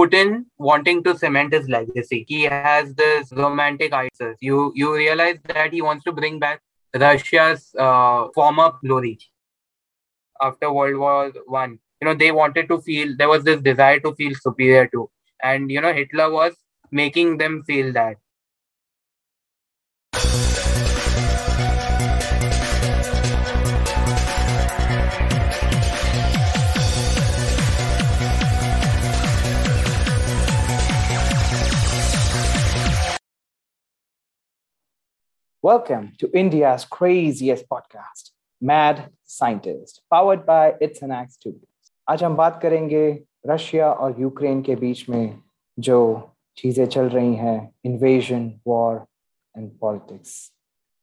Putin wanting to cement his legacy. He has this romantic ideas. You you realize that he wants to bring back Russia's uh, former glory after World War One. You know, they wanted to feel there was this desire to feel superior to, and you know, Hitler was making them feel that. Welcome to India's craziest podcast, Mad Scientist, powered by It's an Act Studios. आज हम बात करेंगे Russia और Ukraine के बीच में जो चीज़ें चल रही हैं इन्वेजन वॉर एंड पॉलिटिक्स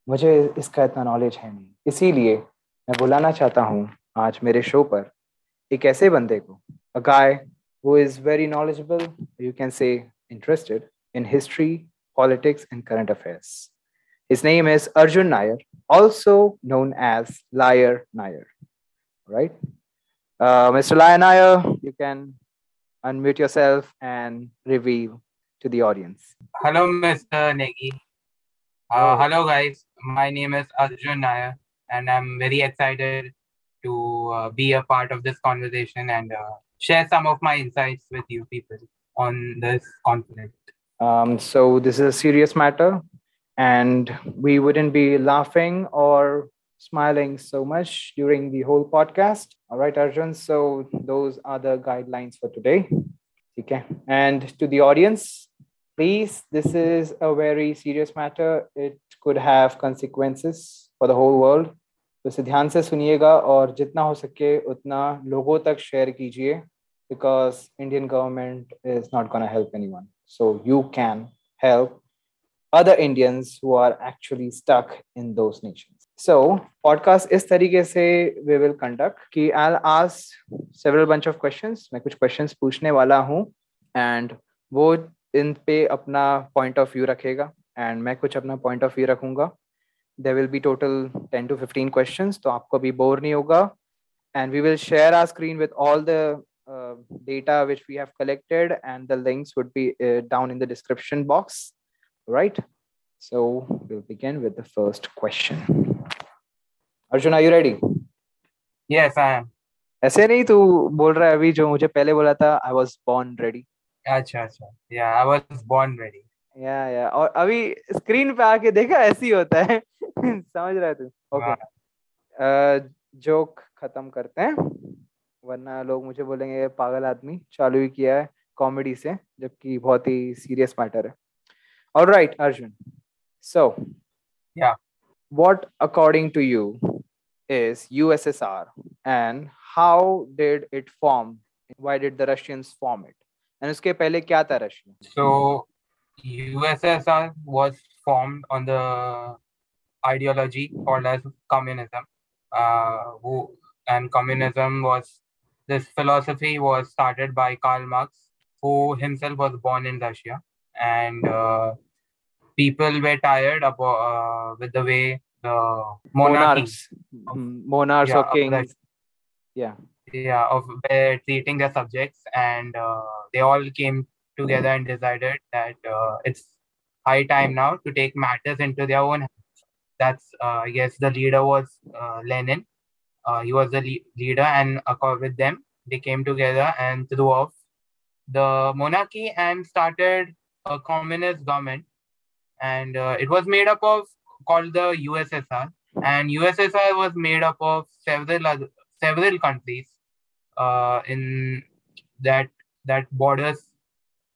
मुझे इसका इतना नॉलेज है नहीं इसीलिए मैं बुलाना चाहता हूँ आज मेरे शो पर एक ऐसे बंदे को अ गाय who is very knowledgeable, you can say interested in history, politics, and current affairs. His name is Arjun Nair, also known as Liar Nair. Right? Uh, Mr. Liar Nair, you can unmute yourself and reveal to the audience. Hello, Mr. Negi. Uh, hello, guys. My name is Arjun Nair, and I'm very excited to uh, be a part of this conversation and uh, share some of my insights with you people on this conflict. Um, so, this is a serious matter, and we wouldn't be laughing or smiling so much during the whole podcast. All right, Arjun. So, those are the guidelines for today. Okay. And to the audience, please, this is a very serious matter. It could have consequences for the whole world. तो इसे ध्यान से सुनिएगा और जितना हो सके उतना लोगों तक शेयर कीजिए because Indian government is not going to help anyone. So you can help other Indians who are actually stuck in those nations. So podcast इस तरीके से we will conduct कि I'll ask several bunch of questions. मैं कुछ questions पूछने वाला हूँ and वो इन पे अपना point of view रखेगा and मैं कुछ अपना point of view रखूंगा. There will be total 10 to 15 questions तो आपको भी bore नहीं होगा and we will share our screen with all the uh, data which we have collected and the links would be uh, down in the description box Right? So we'll begin with the first question. Arjun are you ready? Yes, I am. ऐसे नहीं तू बोल रहा है अभी जो मुझे पहले बोला था I was born ready. Acha, acha. Yeah, I was born ready. या या और अभी स्क्रीन पे आके देखा ऐसे ही होता है. समझ रहा है तू? ओके जोक खत्म करते हैं. वरना लोग मुझे बोलेंगे पागल आदमी चालू ही किया है कॉमेडी से जबकि बहुत ही सीरियस मैटर है. All right Arjun so Yeah. what according to you is ussr and how did it form why did the russians form it and उसके पहले क्या था Russia So, USSR was formed on the ideology called as communism. Uh, who and communism was this philosophy was started by Karl Marx, who himself was born in Russia, and uh, people were tired about uh, with the way the monarchs Mm, monarchs Yeah, or kings yeah yeah, of were treating their subjects, and uh, they all came together and decided that uh, it's high time now to take matters into their own hands. That's, uh, I guess, the leader was uh, Lenin. Uh, he was the le- leader, and accord with them, they came together and threw off the monarchy and started a communist government. And uh, it was made up of called the USSR, and USSR was made up of several other, several countries uh, in that that borders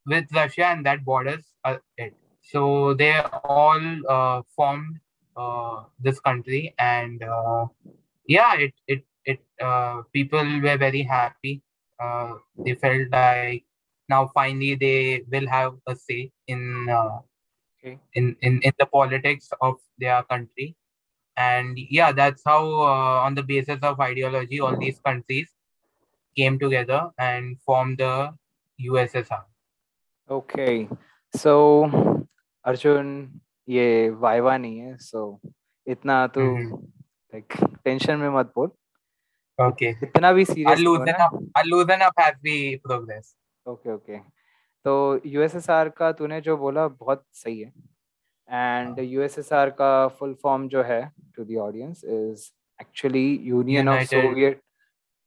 with Russia and that borders uh, it. So they all formed uh, this country, and uh, yeah, it it it uh, people were very happy. They felt like now finally they will have a say in Okay. in, in in the politics of their country, and yeah, that's how uh, on the basis of ideology all these countries came together and formed the USSR. Okay, so Arjun ये viva नहीं है so इतना तो Mhm. like tension में मत बोल Okay. इतना भी I'll serious loosen up. I'll loosen up as we progress. Okay okay तो यूएसएसआर का तूने जो बोला बहुत सही है। एंड यूएसएसआर का फुल फॉर्म जो है to the audience is actually union of Soviet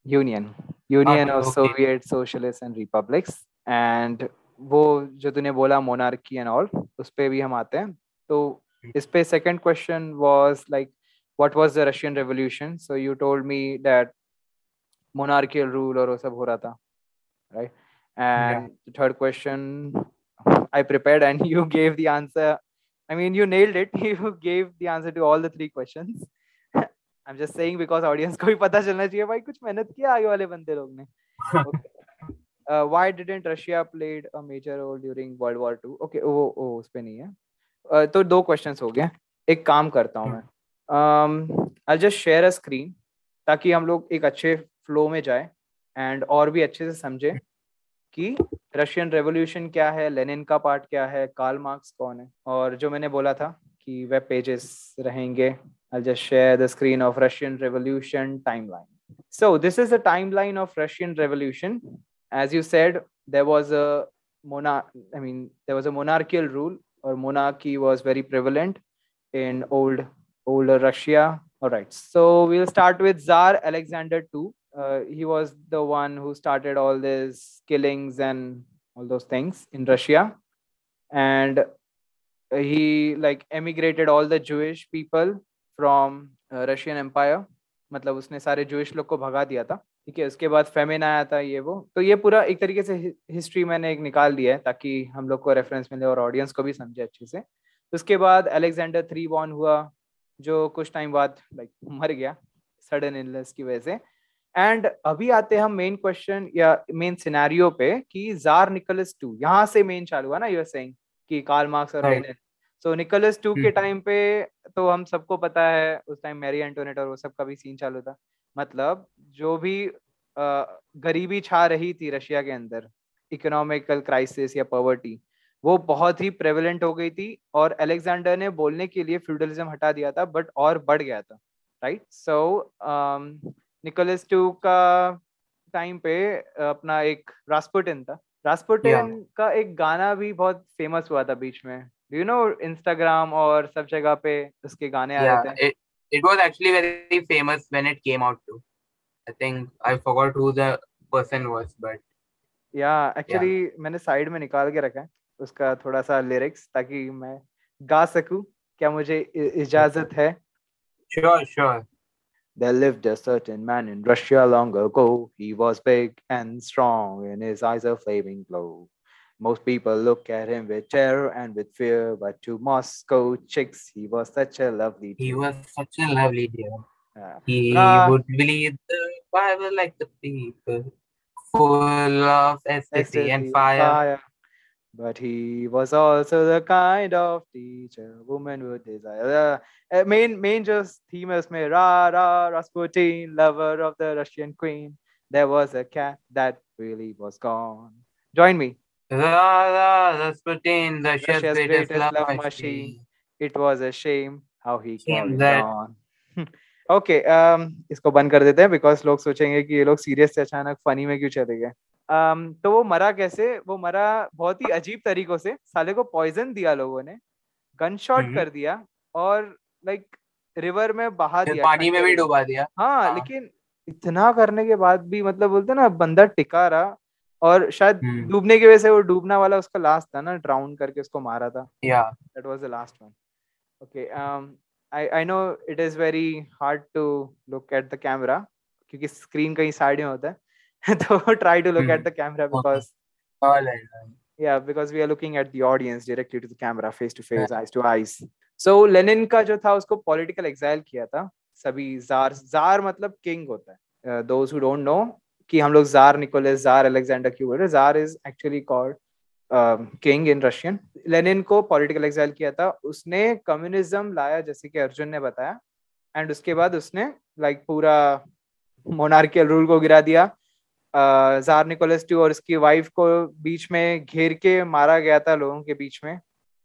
union union of Soviet socialist and republics and वो जो तूने बोला मोनार्की एंड ऑल उस पर भी हम आते हैं। तो इस पे second question was like what was the Russian revolution so you told me that monarchial rule और वो सब हो रहा था right and third question I prepared and you gave the answer. I mean, you nailed it. You gave the answer to all the three questions. I'm just saying because audience को भी पता चलना चाहिए भाई कुछ मेहनत किया आगे वाले बंदे लोग ने. Okay. uh, why didn't Russia played a major role during World War Two? Okay, वो वो उस पे नहीं है. Uh, तो दो क्वेश्चंस हो गए एक काम करता हूँ मैं I just share a screen ताकि हम लोग एक अच्छे फ्लो में जाए एंड और भी अच्छे से समझे कि रशियन रेवोल्यूशन क्या है लेनिन का पार्ट क्या है कार्ल मार्क्स कौन है और जो मैंने बोला था कि वेब पेजेस रहेंगे I just share the screen of Russian revolution timeline so this is a timeline of russian revolution as you said, there was a monarch. I mean, there was a monarchical rule, or monarchy was very prevalent in old older Russia. All right, so we'll start with Tsar Alexander II. Uh, he was the one who started all these killings and all those things in Russia, and he like emigrated all the Jewish people from uh, Russian Empire. मतलब उसने सारे Jewish लोग को भगा दिया था। ठीक है उसके बाद फेमिन आया था ये वो। तो ये पूरा एक तरीके से हिस्ट्री मैंने एक निकाल दिया है ताकि हम लोग को रेफरेंस मिले और ऑडियंस को भी समझे अच्छे से। उसके बाद अलेक्जेंडर थ्री बॉर्न हुआ जो कुछ टाइम बाद लाइक मर गया सडन इलनेस की वजह से। एंड अभी आते हैं हम मेन क्वेश्चन या मेन सिनेरियो पे कि जार निकोलस टू यहाँ से मेन चालू हुआ ना यूर सेइंग कि कार्ल मार्क्स और लेनिन सो निकोलस टू के टाइम पे तो हम सबको पता है उस टाइम मैरी एंटोनेट और वो सब का भी सीन चालू था। मतलब जो भी गरीबी छा रही थी रशिया के अंदर इकोनॉमिकल क्राइसिस या पॉवर्टी वो बहुत ही प्रेवलेंट हो गई थी और अलेक्जेंडर ने बोलने के लिए फ्यूडलिज्म हटा दिया था बट और बढ़ गया था राइट सो निकोलस टू का टाइम पे अपना एक रास्पुटिन था रास्पुटिन yeah. का एक गाना भी बहुत फ़ेमस हुआ था बीच में डू यू नो इंस्टाग्राम और सब जगह पे उसके गाने yeah, आ रहे थे it was actually very famous when it came out too. I think I forgot who the person was, but yeah, actually yeah. मैंने साइड में निकाल के रखा है उसका थोड़ा सा लिरिक्स ताकि मैं गा सकूँ क्या मुझे इजाज़त है Sure, sure. There lived a certain man in Russia long ago. He was big and strong, and his eyes a flaming glow. Most people look at him with terror and with fear, but to Moscow chicks, he was such a lovely dear. He was such a lovely dear. Uh, he uh, would believe the Bible like the people, full of ecstasy and fire. fire. But he was also the kind of teacher woman would desire. Uh, main main just theme is me Ra Ra Rasputin, lover of the Russian queen. There was a cat that really was gone. Join me. Rasputin, the Russia's greatest, greatest love, love machine. It was a shame how he came on. Okay okay, um, इसको बंद कर देते हैं because लोग सोचेंगे कि ये लोग सीरियस से अचानक फनी में क्यों चले गए um, तो वो मरा कैसे? वो मरा बहुत ही अजीब तरीकों से साले को पॉइजन दिया लोगों ने गन शॉट कर दिया और लाइक रिवर में बहा दिया पानी में भी डुबा दिया। हाँ, हाँ। लेकिन इतना करने के बाद भी मतलब बोलते ना बंदा टिका रहा और शायद hmm. डूबने की वजह से वो डूबना वाला उसका लास्ट था ना ड्राउन करके उसको मारा था। That was the last one okay I I know it is very hard to look at the camera क्योंकि स्क्रीन कहीं साइड में होता है। तो try to look at the camera because yeah because we are looking at the audience directly to the camera face to face eyes to eyes. So Lenin का जो था उसको पॉलिटिकल एग्जाइल किया था सभी जार जार मतलब king होता है। दोज हु डोंट नो कि हम लोग जार निकोलस जार अलेक्जेंडर क्यों बोल रहे tsar is actually called king in Russian Lenin को पॉलिटिकल एग्जाइल किया था। उसने कम्युनिज्म लाया जैसे कि अर्जुन ने बताया। एंड उसके बाद उसने लाइक like, पूरा मोनार्कियल रूल को गिरा दिया। जार निकोलस टू और उसकी वाइफ को बीच में घेर के मारा गया था लोगों के बीच में।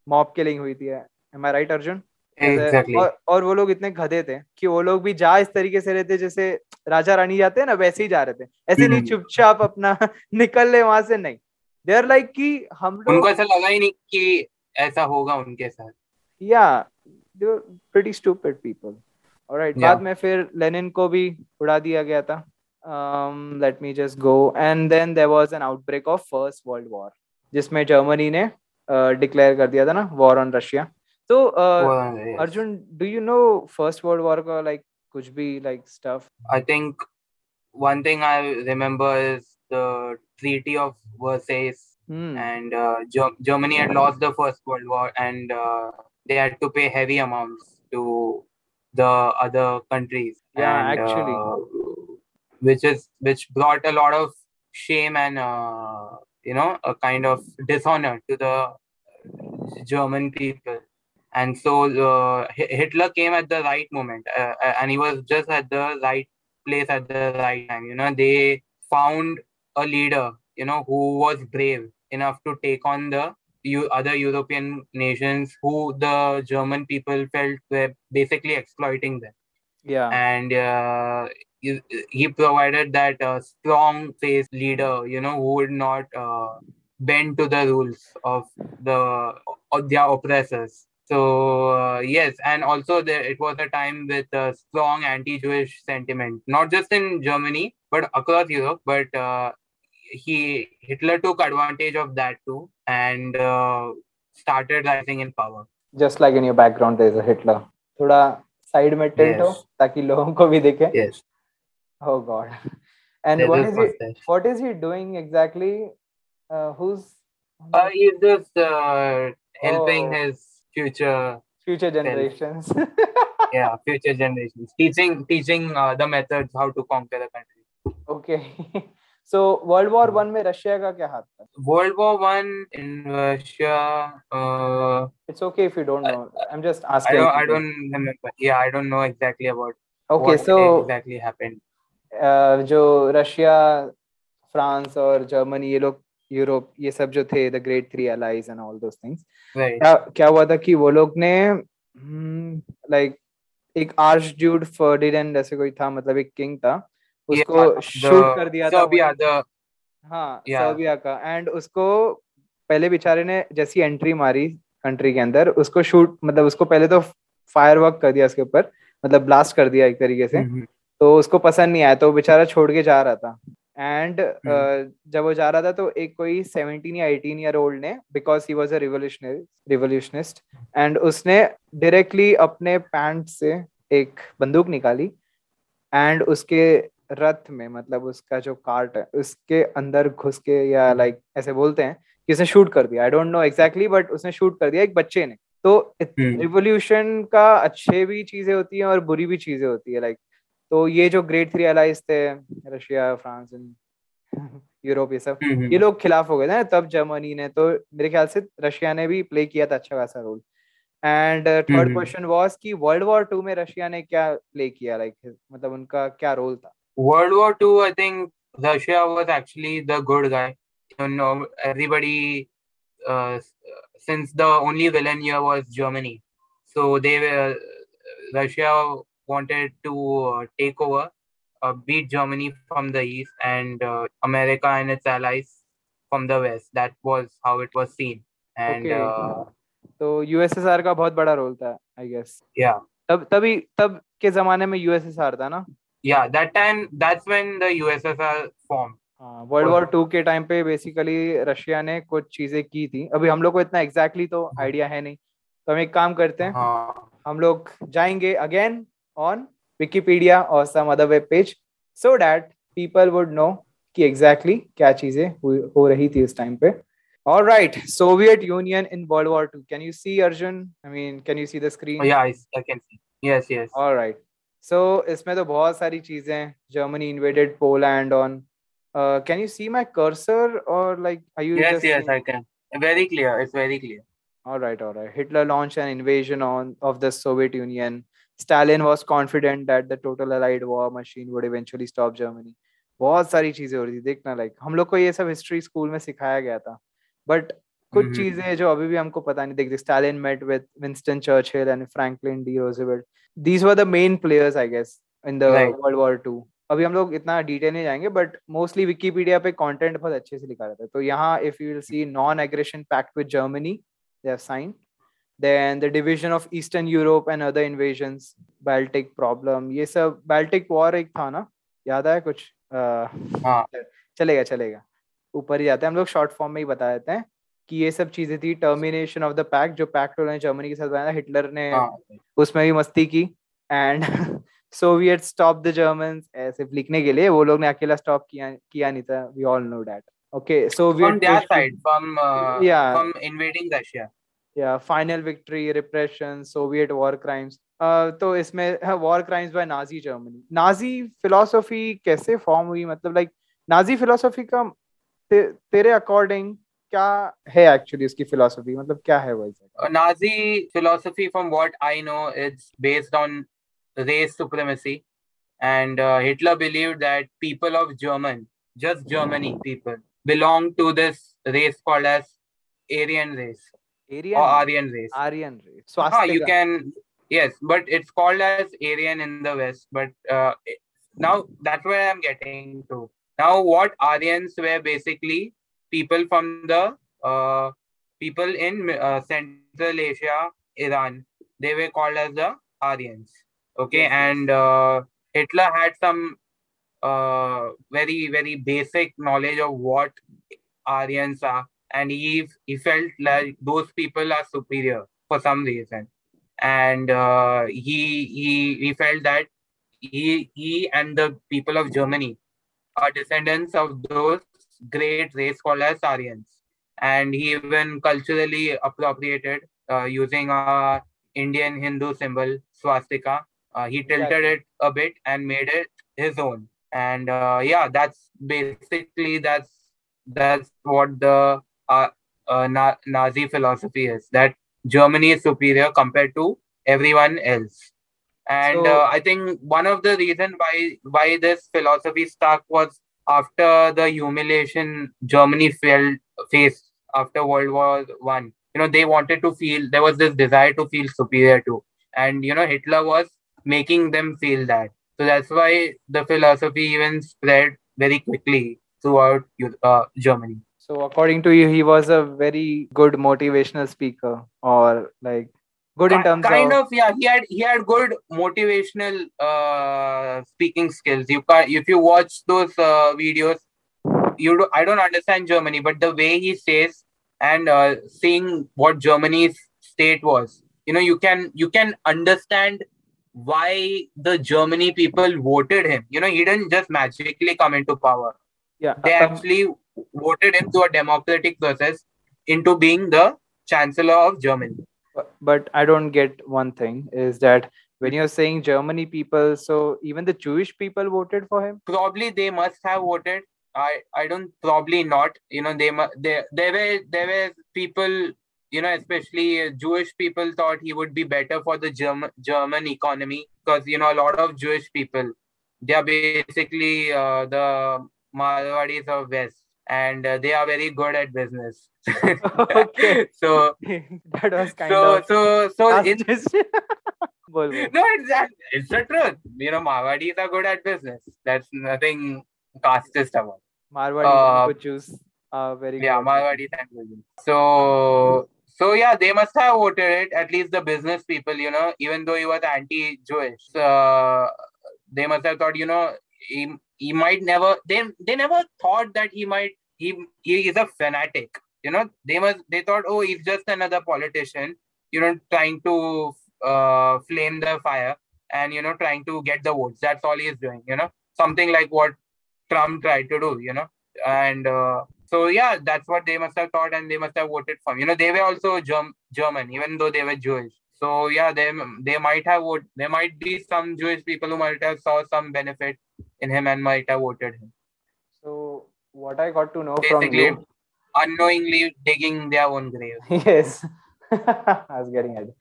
मॉब किलिंग हुई थी am I right Arjun exactly. और, और वो लोग इतने गधे थे कि वो लोग भी जा इस तरीके से रहते जैसे राजा रानी जाते हैं ना वैसे ही जा रहे थे। ऐसे नहीं हम्म। चुपचाप अपना निकल ले वहाँ से नहीं। दे आर लाइक कि हम लोग उनको ऐसा लगा ही नहीं कि ऐसा होगा उनके साथ। या they pretty stupid people alright बाद में फिर लेनिन को भी उड़ा दिया गया था। um let me just go and then there was an outbreak of first world war जिसमें जर्मनी ने डिक्लेयर कर दिया था ना वॉर ऑन रशिया तो uh, वो- yes. Arjun do you know first world war का लाइक कुछ भी like stuff I think one thing I remember is the Treaty of Versailles, Hmm. and uh, Ger- Germany had lost the First World War, and uh, they had to pay heavy amounts to the other countries. Yeah, and, actually. uh, which is which brought a lot of shame and uh, you know a kind of dishonor to the German people. And so uh, Hitler came at the right moment, uh, uh, and he was just at the right place at the right time. You know, they found a leader, you know, who was brave enough to take on the you other European nations who the German people felt were basically exploiting them yeah and uh, he, he provided that uh, strong faced leader you know who would not uh, bend to the rules of the of their oppressors so uh, yes and also there, it was a time with a strong anti-jewish sentiment not just in germany but across europe but uh, he hitler took advantage of that too and uh, started rising in power just like in your background there is a hitler थोड़ा side में tilt हो Yes. ताकि लोगों को भी दिखे yes oh god and There's what this is he mustache. what is he doing exactly uh, who's Uh, he's just uh, helping Oh. his future, future generations yeah, future generations, teaching teaching uh, the methods how to conquer the country. okay so world war 1 में Russia का क्या हाथ था World War One in Russia. Uh, it's okay if you don't know i'm just I asking don't. I don't remember. Yeah, I don't know exactly about okay what so exactly happened. जो Russia France और Germany ये लोग Europe ये सब जो थे the great three allies and all those things क्या क्या हुआ था कि वो लोग ने लाइक एक आर्च ड्यूड फर्डिनेंड ऐसे कोई था मतलब एक किंग था उसको शूट कर दिया था हाँ. सर्बिया का एंड उसको पहले बेचारे ने जैसी एंट्री मारी कंट्री के अंदर उसको शूट मतलब उसको पहले तो फायर वर्क कर दिया उसके ऊपर मतलब ब्लास्ट कर दिया एक तरीके से Mhm. तो उसको पसंद नहीं आया तो बेचारा छोड़ के जा रहा था एंड हम्म। जब वो जा रहा था तो एक कोई 17 या 18 ईयर ओल्ड ने because he was a revolutionary revolutionist and उसने डायरेक्टली अपने पैंट से एक बंदूक निकाली एंड उसके रथ में मतलब उसका जो कार्ट है उसके अंदर घुस के या लाइक like, ऐसे बोलते हैं कि उसने शूट कर दिया I don't know exactly but उसने शूट कर दिया एक बच्चे ने तो हम्म। रिवोल्यूशन का अच्छे भी चीज़ें होती हैं और बुरी भी चीज़ें होती है लाइक तो ये जो ग्रेट थ्री अलाइज थे रशिया फ्रांस एंड यूरोप ये सब Mhm. ये लोग खिलाफ हो गए थे ना तब जर्मनी ने तो मेरे ख्याल से रशिया ने भी प्ले किया था अच्छा खासा role and third hmm. Question was कि वर्ल्ड वॉर टू में रशिया ने क्या प्ले किया लाइक like, मतलब उनका क्या रोल था World War Two, I think Russia was actually the good guy. You know, everybody, uh, since the only villain here was Germany, so they were Russia wanted to uh, take over, uh, beat Germany from the east, and uh, America and its allies from the west. That was how it was seen, and Okay. uh, तो USSR का बहुत बड़ा role था I guess yeah, तब तभी तब के जमाने में यूएसएसआर था ना yeah. That time, that's when the USSR formed. हाँ वर्ल्ड वॉर टू के टाइम पे बेसिकली रशिया ने कुछ चीज़ें की थी अभी हम लोग को इतना एग्जैक्टली exactly तो आइडिया है नहीं तो हम एक काम करते हैं हाँ. हम लोग जाएँगे again ऑन विकिपीडिया और some other web page so that people would know कि एग्जैक्टली exactly क्या चीजें हुई- हो रही थी उस टाइम पे All right, Soviet Union in World War II. Can you see Arjun? I mean, can you see the screen? Oh, yeah, I, I can see. Yes, yes. All right. So इसमें तो बहुत सारी चीजें हैं. Germany invaded Poland on. Uh, can you see my cursor or like are you Yes, just yes, seeing- I can. Very clear. It's very clear. All right, all right. Hitler launched an invasion on of the Soviet Union. Stalin was confident that the total allied war machine would eventually stop Germany. बहुत सारी चीज़ें हो रही थी देखना like हम लोग को ये सब हिस्ट्री स्कूल में सिखाया गया था। बट कुछ Mhm. चीज़ें जो अभी भी हमको पता नहीं देखते Stalin met with Winston Churchill and Franklin D Roosevelt these were the main players I guess in the world war two अभी हम लोग इतना डिटेल नहीं जाएँगे बट मोस्टली विकीपीडिया पे कंटेंट बहुत अच्छे से लिखा रहता है। तो यहाँ if you will see non aggression pact with Germany they have signed then the division of eastern europe and other invasions baltic problem ये सब baltic war एक था ना? याद है कुछ? हाँ। चलेगा चलेगा। ऊपर ही जाते हैं हम लोग शॉर्ट फॉर्म में ही बता देते हैं कि ये सब चीज़ें थी टर्मिनेशन ऑफ़ द पैक्ट जो पैक्ट उन्होंने जर्मनी के साथ बनाया हिटलर ने हाँ। उसमें भी मस्ती की। And Soviet stop the German ऐसे लिखने के लिए वो लोग ने अकेला स्टॉप किया किया नहीं था we all know that okay from Soviet their side from uh, Yeah. from invading Russia या final victory repression Soviet war crimes तो इसमें war crimes by Nazi Germany Nazi philosophy कैसे फॉर्म हुई? मतलब लाइक नाजी फिलोसफी का ते, तेरे according क्या है एक्चुअली उसकी फिलोसफी मतलब क्या है वो Nazi philosophy from what I know it's based on race supremacy and Hitler believe that people of German just Germany people belong to this race called as Aryan race Aryan or Aryan race. Aryan race. So, Ah, you can yes, but it's called as Aryan in the West. But uh, now that's where I'm getting to. Now, what Aryans were basically people from the uh, people in uh, Central Asia, Iran. They were called as the Aryans. Okay, and uh, Hitler had some uh, very very basic knowledge of what Aryans are and he he felt like those people are superior for some reason, and uh, he he he felt that he he and the people of Germany are descendants of those great race called as Aryans, and he even culturally appropriated uh, using a Indian Hindu symbol swastika. Uh, he tilted it a bit and made it his own, and uh, yeah, that's basically that's that's what the uh, uh, Na- Nazi philosophy is that Germany is superior compared to everyone else. And So- uh, I think one of the reason why why this philosophy stuck was after the humiliation Germany felt faced after World War One. You know, they wanted to feel there was this desire to feel superior to, and you know, Hitler was making them feel that. So that's why the philosophy even spread very quickly throughout uh, Germany. So according to you, he was a very good motivational speaker, or like good in terms kind of, of yeah he had he had good motivational uh speaking skills you can if you watch those uh, videos you do, i don't understand germany but the way he says and uh, seeing what germany's state was you know you can you can understand why the germany people voted him you know he didn't just magically come into power yeah. they um, actually voted him through a democratic process into being the chancellor of germany. But- but I don't get one thing is that when you're saying Germany people, so even the Jewish people voted for him. probably they must have voted. I i don't probably not. You know they mu- there were there were people you know especially jewish people thought he would be better for the german german economy because you know a lot of jewish people they are basically uh, the marwadis of west and uh, they are very good at business Okay. so that was kind so of so so in bol. no, it's it's the truth. You know, Marwadis are good at business. That's nothing casteist about. Marwadi Uh, and are very Yeah, good. Marwadis and. So, so yeah, they must have voted it. At least the business people, you know, even though he was anti-Jewish, uh, they must have thought, you know, he he might never. They they never thought that he might. He he is a fanatic. You know, they must. They thought, oh, he's just another politician. You know, trying to uh, flame the fire and you know trying to get the votes. That's all he is doing. You know, something like what Trump tried to do. You know, and uh, so yeah, that's what they must have thought, and they must have voted for him. You know, they were also Germ- German, even though they were Jewish. So yeah, they they might have voted. There might be some Jewish people who might have saw some benefit in him and might have voted him. So what I got to know from you, unknowingly digging their own grave. yes, I was getting it.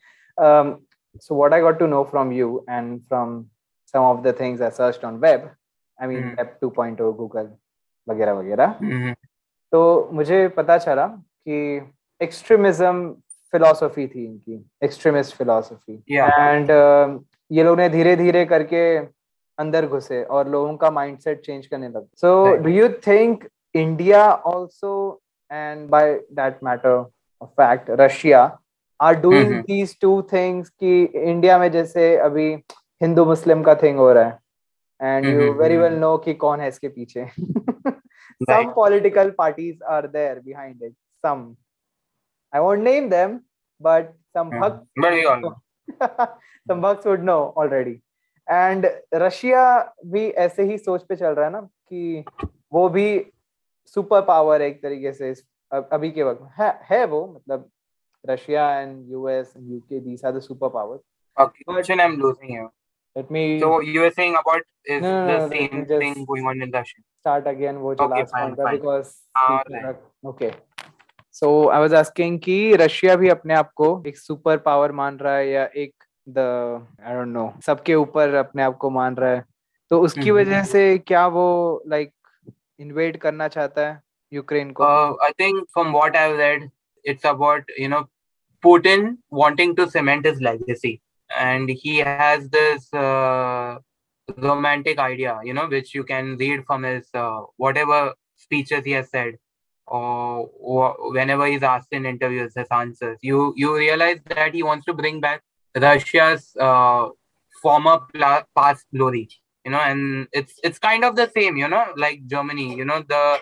Um, so what I got to know from you and from some of the things I searched on web, I mean Mhm. web 2.0, Google वगैरह वगैरह Mhm. तो मुझे पता चला कि extremism philosophy थी इनकी extremist philosophy and ये लोग ने धीरे धीरे करके अंदर घुसे और लोगों का माइंडसेट चेंज करने लगे so do you think India also and by that matter fact Russia are doing these two things कि इंडिया में जैसे अभी हिंदू मुस्लिम का थिंग हो रहा है and you very well know कि कौन है इसके पीछे some political parties are there behind it some i won't name them but some yeah. but we all know. some bugs would know already and Russia भी ऐसे ही सोच पे चल रहा है ना कि वो भी सुपर पावर एक तरीके से अभी के वक्त है है वो मतलब Russia and US UK these are the super power question I am losing you let me so you are saying about is the same thing going on in Russia start again वो जो last point था because okay so I was asking कि Russia भी अपने आप को एक super power मान रहा है या एक द आई डोंट नो सबके ऊपर अपने आप को मान रहा है तो उसकी वजह से क्या वो लाइक इन्वेड करना चाहता है यूक्रेन को I think from what I have read it's about you know Putin wanting to cement his legacy and he has this uh, romantic idea you know which you can read from his uh, whatever speeches he has said or whenever he's asked in interviews his answers you you realize that he wants to bring back Russia's uh, former past glory, you know, and it's it's kind of the same, you know, like Germany, you know, the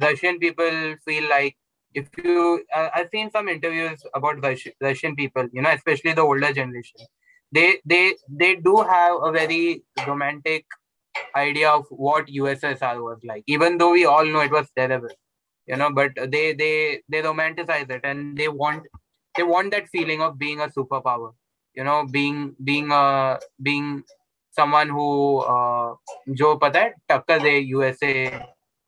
Russian people feel like if you, uh, I've seen some interviews about Russian Russian people, you know, especially the older generation. They they they do have a very romantic idea of what USSR was like, even though we all know it was terrible, you know. But they they they romanticize it and they want they want that feeling of being a superpower you know being being being someone who जो पता है, टक्कर दे USA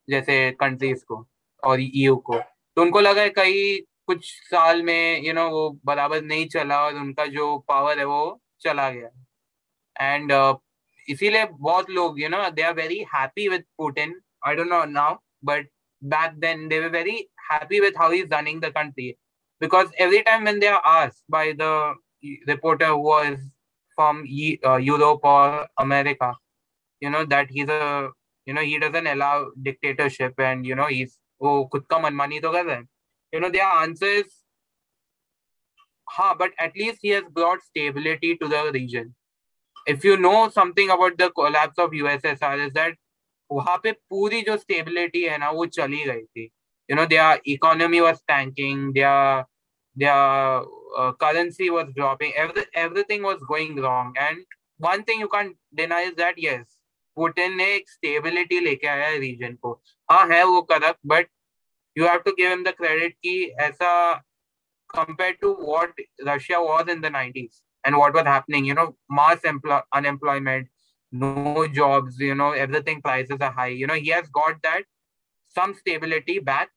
जैसे countries को और EU को। तो उनको लगा है कई कुछ साल में यू नो वो बराबर नहीं चला और उनका जो पावर है वो चला गया। एंड uh, इसीलिए बहुत लोग you know they are very happy with Putin I don't know now but back then they were very happy with how is running the country because every time when they are asked by the reporter who was from uh, Europe or America, you know, that he's a, you know, he doesn't allow dictatorship and, you know, he's, oh, खुद का मनमानी तो कर रहे You know, their answer is, ha, but at least he has brought stability to the region. If you know something about the collapse of USSR, is that वहां पे पूरी जो स्टेबिलिटी है ना वो चली गई थी you know there economy was tanking there their uh, currency was dropping Every, everything was going wrong and one thing you can't deny is that yes putin ने एक stability लेके आया है region को हाँ है वो corrupt but you have to give him the credit कि ऐसा compared to what Russia was in the 90s and what was happening you know mass empl- unemployment no jobs you know everything prices are high you know he has got that some stability back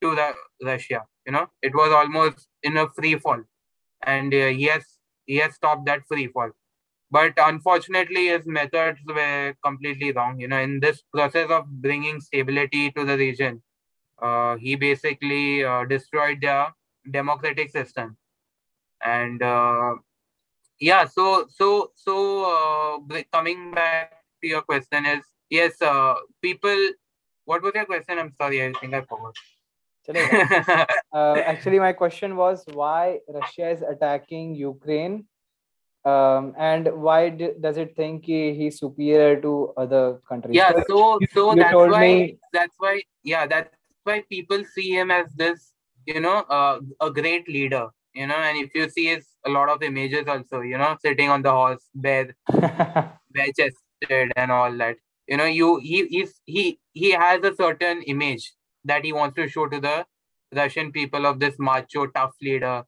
to the Russia you know? It was almost in a free fall. And uh, he has he has stopped that free fall. But unfortunately his methods were completely wrong. You know in this process of bringing stability to the region uh, he basically uh, destroyed the democratic system. And uh, yeah so so so uh, coming back to your question is yes uh, people what was your question? I'm sorry i think i forgot uh, actually, my question was why Russia is attacking Ukraine, um, and why d- does it think he, he's superior to other countries? Yeah, so so that's why me... that's why yeah that's why people see him as this you know uh, a great leader you know and if you see his a lot of images also you know sitting on the horse bare bare chested and all that you know you he he he has a certain image that he wants to show to the Russian people of this macho, tough leader.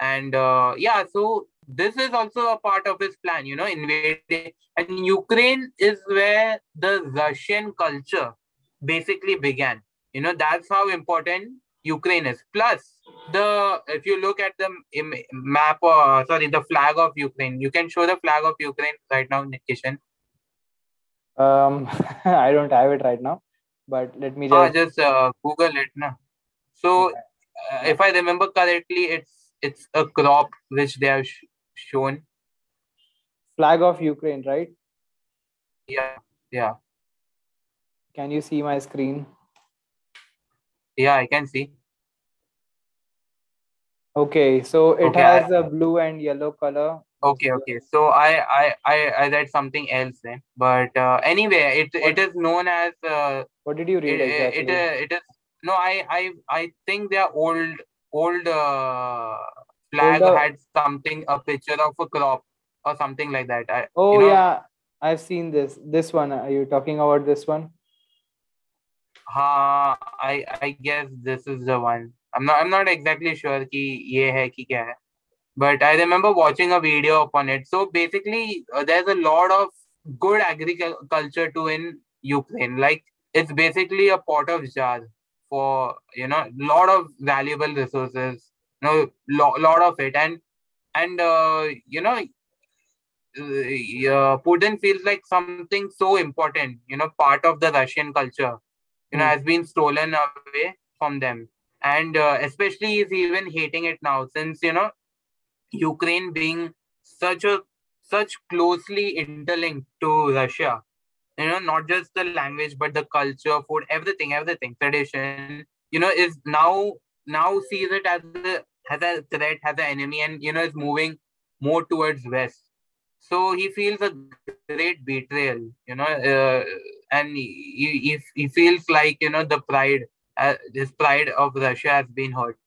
And uh, yeah, so this is also a part of his plan, you know, invading. And Ukraine is where the Russian culture basically began. You know, that's how important Ukraine is. Plus, the if you look at the map, or sorry, the flag of Ukraine, you can show the flag of Ukraine right now, Kishan. Um, I don't have it right now but let me just, uh, just uh, Google it. No? So, uh, if I remember correctly, it's it's a crop which they have sh- shown. Flag of Ukraine, right? Yeah, yeah, Can you see my screen? yeah. I can see. Okay, so it Okay, has a blue and yellow color Okay, okay. So I I I, I read something else then. But uh, anyway, it it is known as uh, What did you it, read it, exactly? uh, it is no. I I I think their old old uh, flag Older- had something a picture of a crop or something like that. I, Oh you know, yeah, I've seen this. This one. Are you talking about this one? हाँ I I guess this is the one. I'm not I'm not exactly sure कि ये है कि क्या है. but I remember watching a video upon it. So basically, uh, there's a lot of good agriculture too in Ukraine. Like it's basically a pot of jar for you know a lot of valuable resources. You know, lo- lot of it, and and uh, you know, uh, Putin feels like something so important. You know, part of the Russian culture. You know, Hmm. has been stolen away from them, and uh, especially he's even hating it now since you know Ukraine being such a such closely interlinked to Russia. You know, not just the language, but the culture, food, everything, everything, tradition. You know, is now now sees it as a as a threat, as an enemy, and you know is moving more towards west. So he feels a great betrayal. You know, uh, and he, he he feels like you know the pride, uh, this pride of Russia has been hurt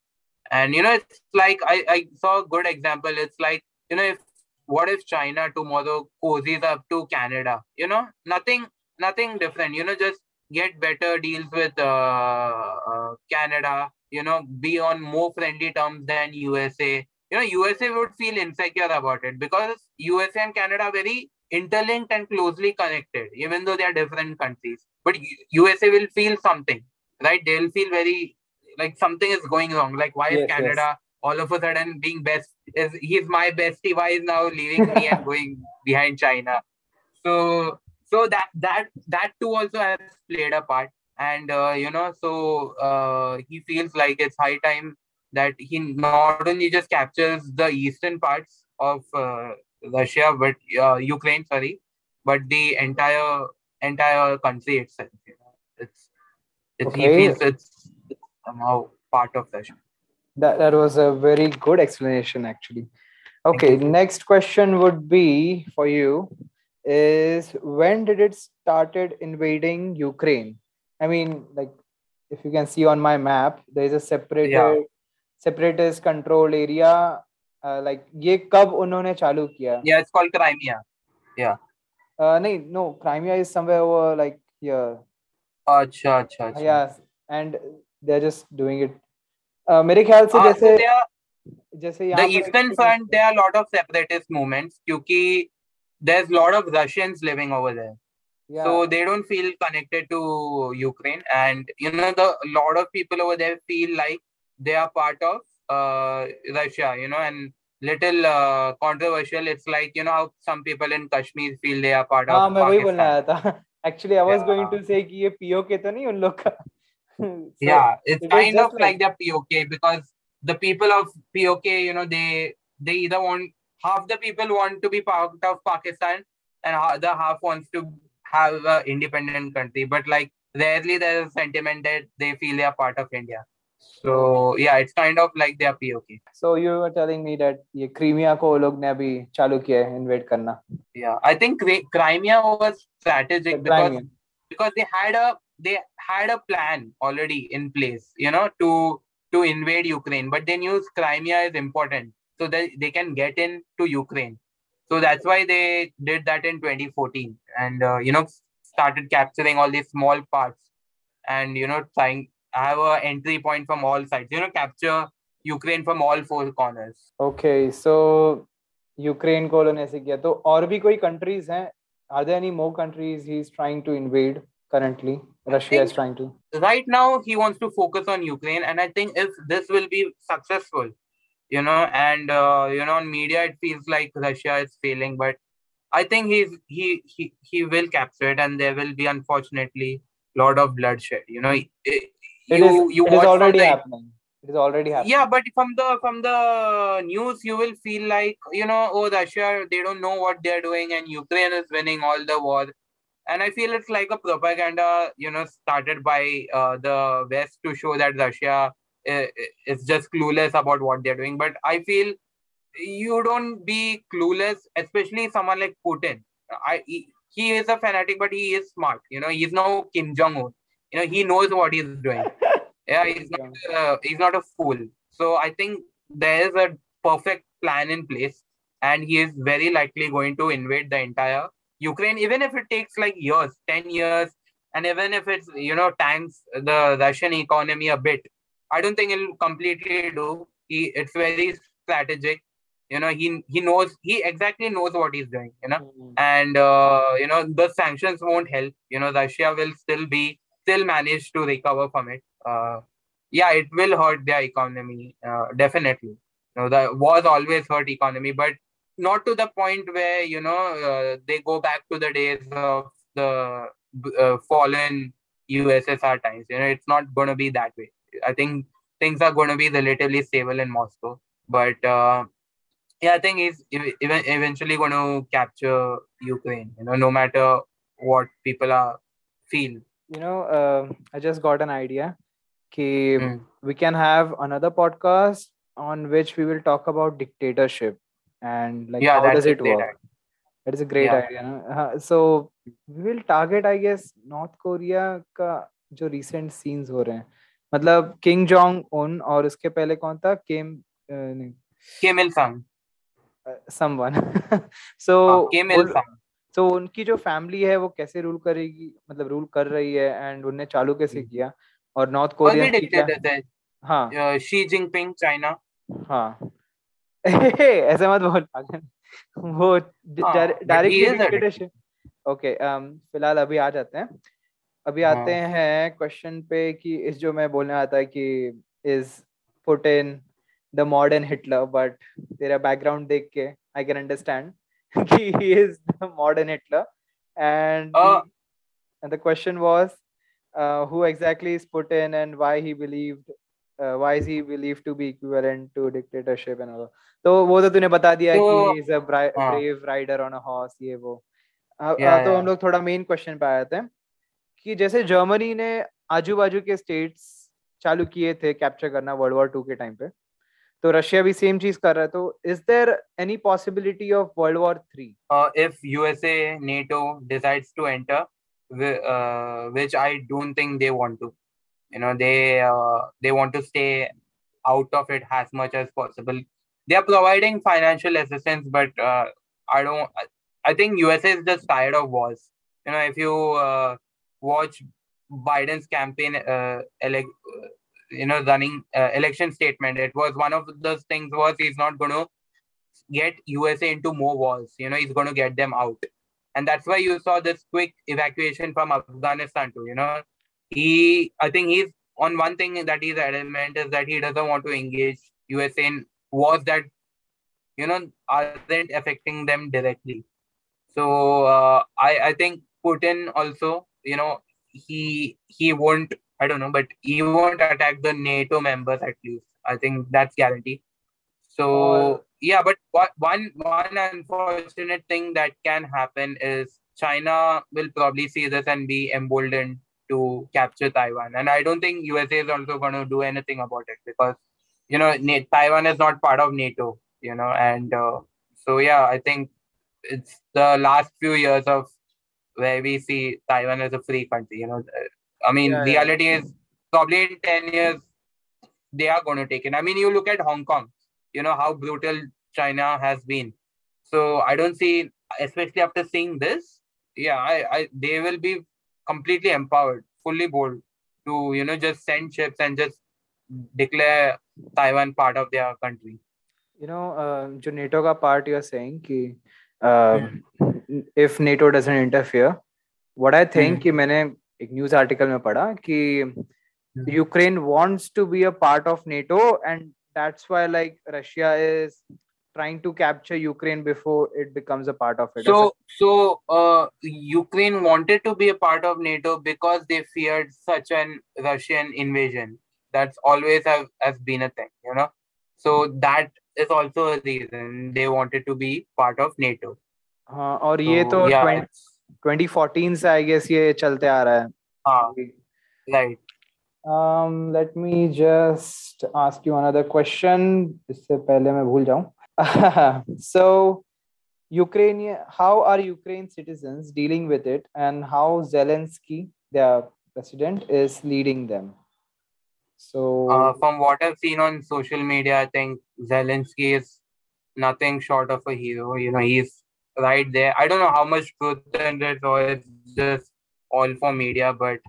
and you know it's like I, I saw a good example. It's like you know if what if china tomorrow cozies up to canada? You know nothing nothing different. You know just get better deals with uh, uh, canada you know be on more friendly terms than usa you know usa would feel insecure about it because usa and canada are very interlinked and closely connected even though they are different countries. But usa will feel something right? They'll feel very like something is going wrong. Like why Yes, is yes. Canada all of a sudden being best? Is he's my bestie? Why is now leaving me and going behind China? So so that that that too also has played a part, and uh, you know so uh, he feels like it's high time that he not only just captures the eastern parts of uh, Russia, but uh, Ukraine, sorry, but the entire entire country itself. You know, it's, it's he feels it's somehow part of Russia. That that was a very good explanation, actually. Okay, you. next question would be for you is when did it started invading Ukraine? I mean, like if you can see on my map, there is a separated separatist control area. Uh, like ये कब उन्होंने चालू किया? Yeah, it's called Crimea. Uh, नहीं, no, Crimea is somewhere over like here. अच्छा अच्छा अच्छा Yeah, and they're just doing it. Uh, मेरे ख्याल से Ah, so जैसे they are, जैसे the यहाँ पर Eastern एक- Front, there are a lot of separatist movements क्योंकि there's a lot of Russians living over there. Yeah. So they don't feel connected to Ukraine, and you know the a lot of people over there feel like they are part of uh, Russia. You know, and little uh, controversial. It's like you know how some people in Kashmir feel they are part हाँ of मैं वही बोलने Pakistan. आया था actually I was Yeah. Going to से कि ये PoK तो नहीं उन लोग का So, yeah it's it is kind just of like, like- the POK because the people of POK you know they they either want half the people want to be part of Pakistan and ha- the half wants to have an independent country but like rarely there's a sentiment that they feel they are part of India so yeah it's kind of like they are POK so you were telling me that ये Crimea को वो लोग ने अभी चालू किया है invade करना yeah I think Cri- Crimea was strategic because Crimea because they had a they had a plan already in place you know to to invade ukraine but they knew crimea is important so that they can get into ukraine so that's why they did that in 2014 and uh, you know started capturing all these small parts and you know trying have a entry point from all sides you know capture ukraine from all four corners okay so Ukraine को उन्होंने ऐसे किया तो और भी कोई countries हैं are there any more countries he is trying to invade currently russia is trying to right now he wants to focus on Ukraine, and I think if this will be successful, you know, and uh, you know, on media it feels like Russia is failing, but I think he's he he he will capture it, and there will be unfortunately lot of bloodshed. You know, it, it you is you it is already happening it is already happening yeah, but from the from the news, you will feel like you know, oh, Russia, they don't know what they're doing, and Ukraine is winning all the war. And I feel it's like a propaganda, you know, started by uh, the West to show that Russia uh, is just clueless about what they're doing. But I feel you don't be clueless, especially someone like Putin. I he, he is a fanatic, but he is smart. You know, he's no Kim Jong Un. You know, he knows what he's doing. Yeah, he's not. Uh, he's not a fool. So I think there is a perfect plan in place, and he is very likely going to invade the entire Ukraine, even if it takes like years, 10 years, and even if it's, you know, tanks the Russian economy a bit, I don't think it'll completely do. He, it's very strategic. You know, he he knows he exactly knows what he's doing. You know, mm-hmm. and uh, you know the sanctions won't help. You know, Russia will still be still manage to recover from it. Uh, yeah, it will hurt their economy uh, definitely. You know, the wars always hurt economy, but not to the point where you know uh, they go back to the days of the uh, fallen USSR times. You know, it's not going to be that way. I think things are going to be relatively stable in Moscow, but uh, yeah, I think he's eventually going to capture Ukraine. You know, no matter what people are feel. You know, uh, I just got an idea. Mm. we can have another podcast on which we will talk about dictatorship and like yeah, how does it work? Idea. that is a great yeah. idea uh, so we will target i guess north korea का जो recent scenes हो रहे हैं। मतलब king Jong Un और उसके पहले कौन था? किम किम इल संग समवन सो किम इल संग तो उनकी जो फैमिली है वो कैसे रूल करेगी? मतलब रूल कर रही है एंड उन्हें चालू कैसे hmm. किया? और नॉर्थ कोरिया हाँ शी जिनपिंग चाइना हाँ। ऐसे मत बोल पागल। वो डायरेक्ट ओके फ़िलहाल अभी आ जाते हैं। अभी हाँ। आते हैं क्वेश्चन पे कि इस जो मैं बोलने आता है कि is Putin the modern Hitler but तेरा बैकग्राउंड देख के आई कैन अंडरस्टैंड कि he is the modern Hitler and and the question was uh, who exactly is Putin and why he believed uh, why is he believed to be equivalent to dictatorship and all तो वो तो तूने बता दिया तो, कि is a brave rider on a horse ये वो। आ, तो हम लोग थोड़ा मेन क्वेश्चन पे आए थे कि जैसे जर्मनी ने आजू बाजू के स्टेट्स चालू किए थे कैप्चर करना वर्ल्ड वॉर टू के टाइम पे तो रशिया भी सेम चीज़ कर रहा है तो is there any possibility of world war three if USA NATO decides to enter which I don't think they want to. You know, they uh, they want to stay out of it as much as possible. they are providing financial assistance, but uh, I don't. I think USA is just tired of wars. You know, if you uh, watch Biden's campaign, uh, ele- you know, running uh, election statement, it was one of those things was he's not going to get USA into more wars. You know, he's going to get them out, and that's why you saw this quick evacuation from Afghanistan too. You know, he, I think he's on one thing that he's adamant is that he doesn't want to engage USA in wars that you know aren't affecting them directly. So uh, I I think Putin also you know he he won't I don't know but he won't attack the NATO members at least. I think that's guaranteed. So yeah, but one one unfortunate thing that can happen is China will probably see this and be emboldened to capture Taiwan. And I don't think USA is also going to do anything about it because you know Taiwan is not part of NATO, you know, and uh, so yeah, I think it's the last few years of where we see Taiwan as a free country. You know, I mean, yeah, reality yeah. is probably in ten years they are going to take it. I mean, you look at Hong Kong. You know how brutal China has been. So I don't see, especially after seeing this, yeah, I, I they will be completely empowered, fully bold to you know just send ships and just declare Taiwan part of their country. You know, uh, जो NATO का part you're saying कि uh, if NATO doesn't interfere, what I think कि मैंने एक news article में पढ़ा कि Ukraine wants to be a part of NATO and that's why like Russia is trying to capture Ukraine before it becomes a part of it. So, so uh, Ukraine wanted to be a part of NATO because they feared such an Russian invasion that's always have, has been a thing you know so that is also a reason they wanted to be part of nato हाँ और ये तो yeah, 2014 से I guess ये चलते आ रहा है. हाँ, right. Um, let me just ask you another question. इससे पहले मैं भूल जाऊं. so, Ukraine, how are Ukraine citizens dealing with it, and how Zelensky, their president, is leading them? So, Uh, from what I've seen on social media, I think Zelensky is nothing short of a hero. You know, he's right there. I don't know how much truth in it or it's just all for media, but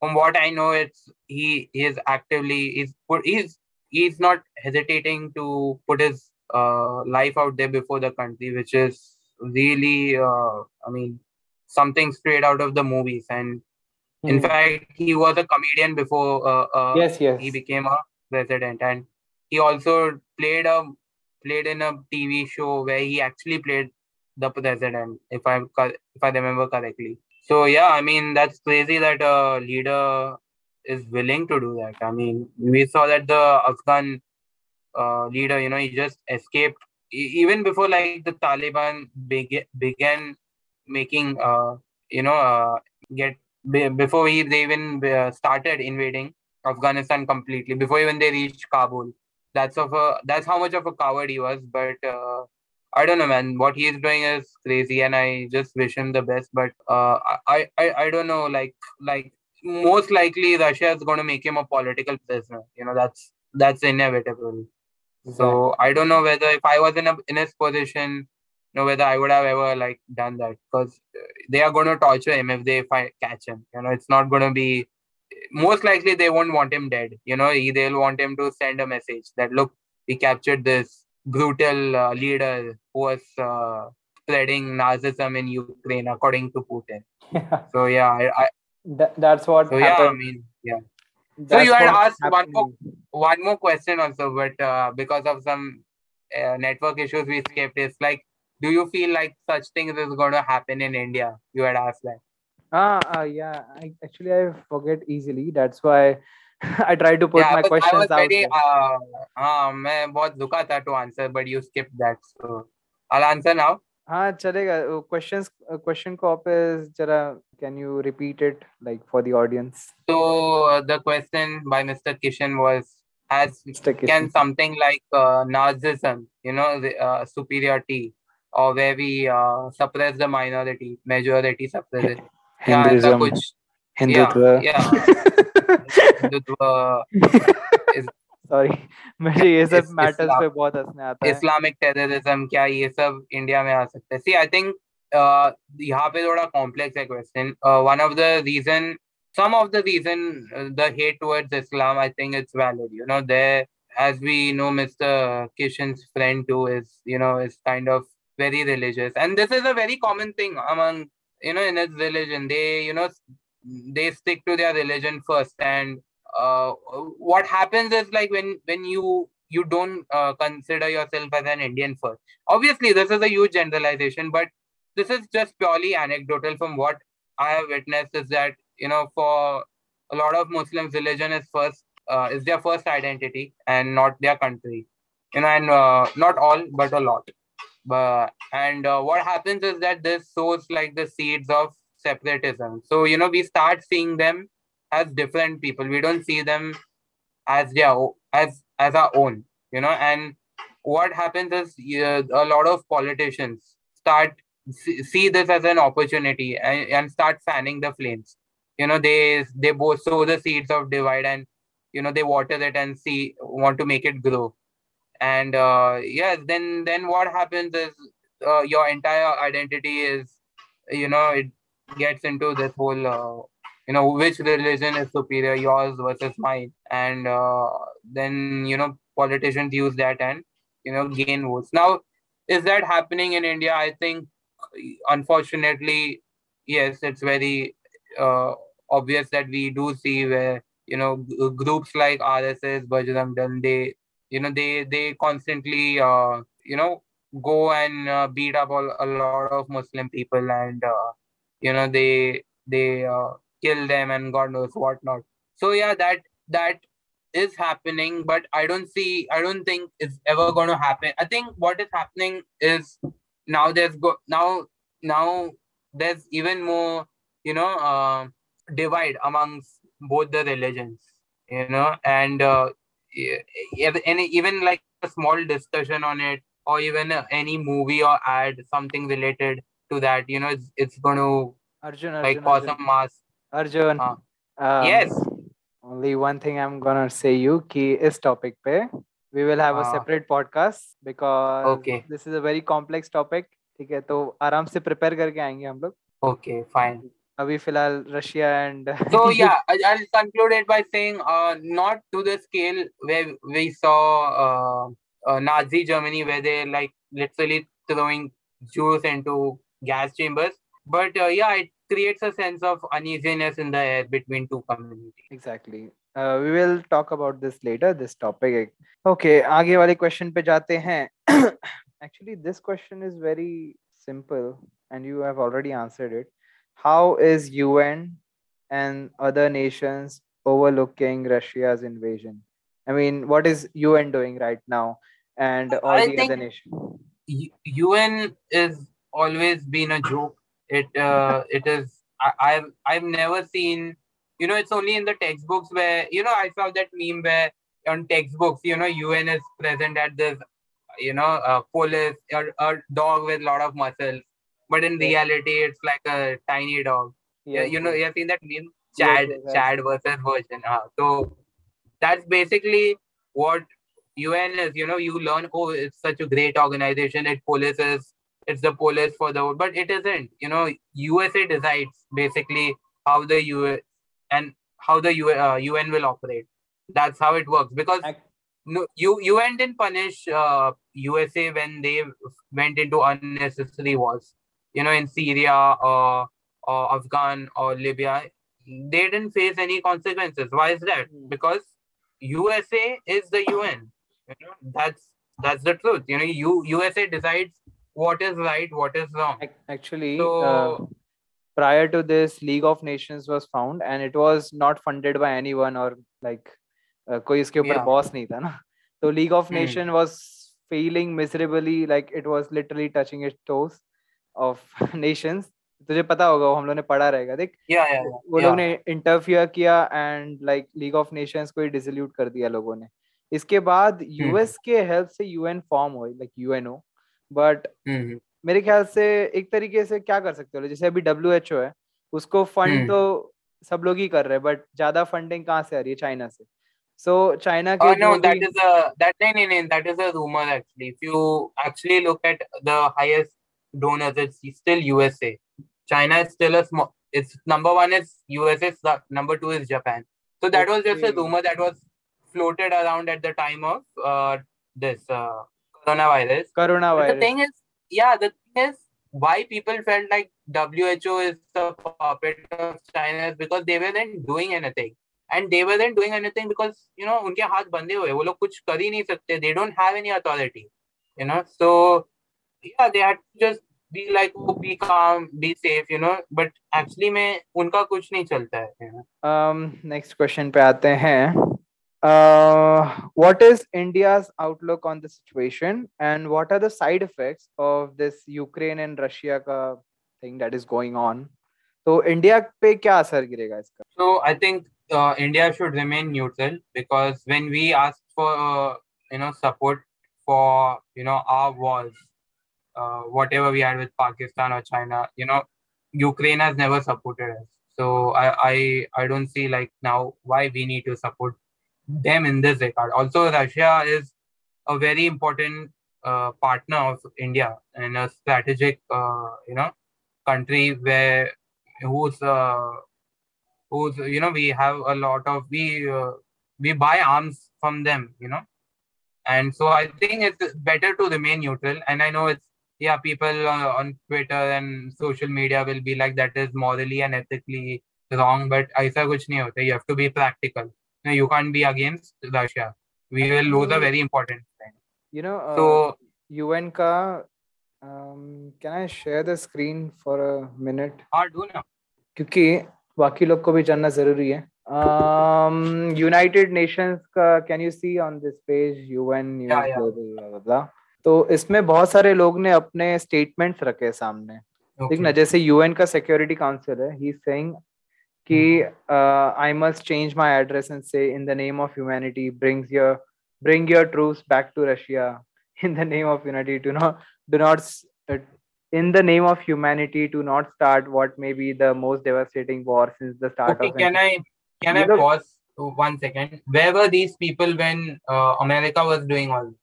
from what I know, it's he he is actively he's put he's he's not hesitating to put his uh, life out there before the country, which is really uh, I mean something straight out of the movies. And in Hmm. fact, he was a comedian before uh, uh, yes, yes. he became a president, and he also played a played in a TV show where he actually played the president, if I if I remember correctly. So yeah, I mean that's crazy that a leader is willing to do that. I mean, we saw that the Afghan uh, leader, you know, he just escaped even before like the Taliban beg- began making, uh, you know, uh, get be- before he, they even uh, started invading Afghanistan completely. Before even they reached Kabul, that's of a that's how much of a coward he was. But uh, I don't know, man. What he is doing is crazy, and I just wish him the best. But uh, I, I I don't know, like like most likely Russia is going to make him a political prisoner. You know, that's that's inevitable. So I don't know whether if I was in a in his position, you know, whether I would have ever like done that because they are going to torture him if they fi- catch him. You know, it's not going to be. Most likely, they won't want him dead. You know, they'll want him to send a message that look, we captured this brutal uh, leader who was uh, spreading Nazism in Ukraine, according to Putin. Yeah. So yeah, I, I That, that's what so yeah, I mean yeah so you had asked one more one more question also but uh, because of some uh, network issues we skipped. It's like do you feel like such things is going to happen in india? You had asked that. Ah uh, yeah. I, actually i forget easily. That's why i try to put yeah, my questions I was very, out there. uh, uh, I was to answer but you skipped that so i'll answer now. हाँ चलेगा। Questions question को आप जरा can you repeat it like for the audience तो the question by mister Kishan was has can something like narcissism you know superiority और way we suppress the minority majority suppress it Hinduism कुछ। हिंदुत्व या Hindutva sorry मुझे ये सब इस- matters इस्लाम- पे बहुत हंसने आता है इस्लामिक टेररिज्म क्या ये सब इंडिया में आ सकता है सी आई थिंक यहाँ पे थोड़ा कॉम्प्लेक्स है question one of the reason some of the reason uh, the hate towards islam i think it's valid you know there as we know mr kishan's friend too is you know is kind of very religious and this is a very common thing among you know in his religion they you know they stick to their religion first and uh, what happens is like when when you you don't uh, consider yourself as an indian first. Obviously this is a huge generalization but this is just purely anecdotal from what i have witnessed is that you know for a lot of muslims religion is first uh, is their first identity and not their country. You know and uh, not all but a lot. But and uh, what happens is that this sows like the seeds of separatism. So you know we start seeing them as different people. We don't see them as their as as our own you know? And what happens is uh, a lot of politicians start see, this as an opportunity and, and start fanning the flames. You know they they both sow the seeds of divide and you know they water it and see want to make it grow. And uh, yes then then what happens is uh, your entire identity is you know it gets into this whole uh, you know which religion is superior yours versus mine. And uh, then you know politicians use that and you know gain votes. Now is that happening in india? I think unfortunately yes it's very uh, obvious that we do see where you know g- groups like rss bajrang dal they you know they they constantly uh, you know go and uh, beat up all, a lot of muslim people and uh, you know they they uh, kill them and god knows what not so yeah that that is happening but i don't see i don't think it's ever going to happen i think what is happening is now there's go now now there's even more you know uh, divide amongst both the religions you know and uh, and even like a small discussion on it or even uh, any movie or ad something related to that you know it's, it's going to Arjun, like Arjun, cause Arjun. some mass Arjun. हाँ. um, yes Only one thing I'm gonna say you कि इस topic पे we will have a हाँ. separate podcast because Okay. this is a very complex topic. ठीक है तो आराम से prepare करके आएंगे हम लोग okay fine अभी फिलहाल Russia and so yeah I- i'll conclude it by saying uh not to the scale where we saw uh, uh nazi germany where they like literally throwing jews into gas chambers but uh, yeah it creates a sense of uneasiness in the air between two communities exactly uh, we will talk about this later this topic okay आगे वाले question पे जाते हैं actually this question is very simple and you have already answered it how is UN and other nations overlooking Russia's invasion I mean what is UN doing right now and all I the think- other nations U- un is always been a joke it uh it is I, i've i've never seen you know it's only in the textbooks where you know i saw that meme where on textbooks you know un is present at this you know a police or a dog with a lot of muscles. But in Yes. reality it's like a tiny dog. Yeah, you know you have seen that meme? Chad chad versus version uh, so that's basically what un is you know you learn oh it's such a great organization it polices it's the police for the world but it isn't. You know usa decides basically how the u and how the U, uh, un will operate. That's how it works because no you un didn't punish uh, usa when they went into unnecessary wars. You know in syria or or afghan or libya they didn't face any consequences. Why is that? Hmm. because usa is the un you know that's that's the truth. You know you usa decides what is right what is wrong actually So- uh, prior to this league of nations was found and it was not funded by anyone or like uh, कोई इसके ऊपर. Boss नहीं था ना तो league of Hmm. Nation was failing miserably like it was literally touching its toes of nations तुझे पता होगा वो हम लोग ने पढ़ा रहेगा देख yeah yeah, yeah. वो लोग. ने इंटरफियर किया and like league of nations को ही डिसोल्यूट कर दिया लोगों ने इसके बाद यूएस के हेल्प से यूएन फॉर्म हुई लाइक यूएनओ बट Mhm. मेरे ख्याल से एक तरीके से क्या कर सकते हो जैसे अभी डब्ल्यू एच ओ है उसको फंड हम्म। तो सब लोग ही कर रहे हैं बट ज़्यादा फंडिंग कहाँ से आ रही है चाइना से सो चाइना के Oh no, that is a that no, no, that is a rumor actually. If you actually look at the highest donors, it's still USA. China is still a small. It's number one is USA. Number two is Japan. So that okay. was just a rumor that was floated around at the time of uh, this uh, coronavirus. Corona But the thing is, yeah, the thing is why people felt like WHO is the puppet of China is because they weren't doing anything. And they weren't doing anything because, you know, उनके हाथ बंधे हुए वो लोग कुछ कर ही नहीं सकते they don't have any authority you know so yeah they had to just be like oh, be calm be safe you know but actually में उनका कुछ नहीं चलता है know? um next question पे आते हैं uh what is india's outlook on the situation and what are the side effects of this ukraine and russia का thing that is going on तो इंडिया पे क्या असर गिरेगा इसका So I think uh, India should remain neutral because when we ask for uh, you know support for you know our wars, uh, whatever we had with Pakistan or China, you know, Ukraine has never supported us. So I I I don't see like now why we need to support them in this regard. Also, Russia is a very important uh, partner of India and a strategic uh, you know country where who's uh, who's you know we have a lot of we uh, we buy arms from them you know. And so i think it's better to remain neutral. And i know it's yeah people uh, on twitter and social media will be like that is morally and ethically wrong but aisa kuch nahi hota you have to be practical no, you can't be against russia we will lose a very important friend you know uh, so UN का um, can I share the screen for a minute हाँ do ना क्योंकि बाकी लोग को भी जानना ज़रूरी है um, यूनाइटेड नेशंस का can you see on this page UN तो इसमें बहुत सारे लोग ने अपने स्टेटमेंट्स रखे सामने देख ना जैसे यूएन का सिक्योरिटी काउंसिल है ही सेइंग कि I must change my address and say in the name of humanity brings your bring your troops back to russia in the name of unity do not do not in the name of humanity to not start what may be the most devastating war since the start okay, of can i can i pause one second where were these people when uh, america was doing all this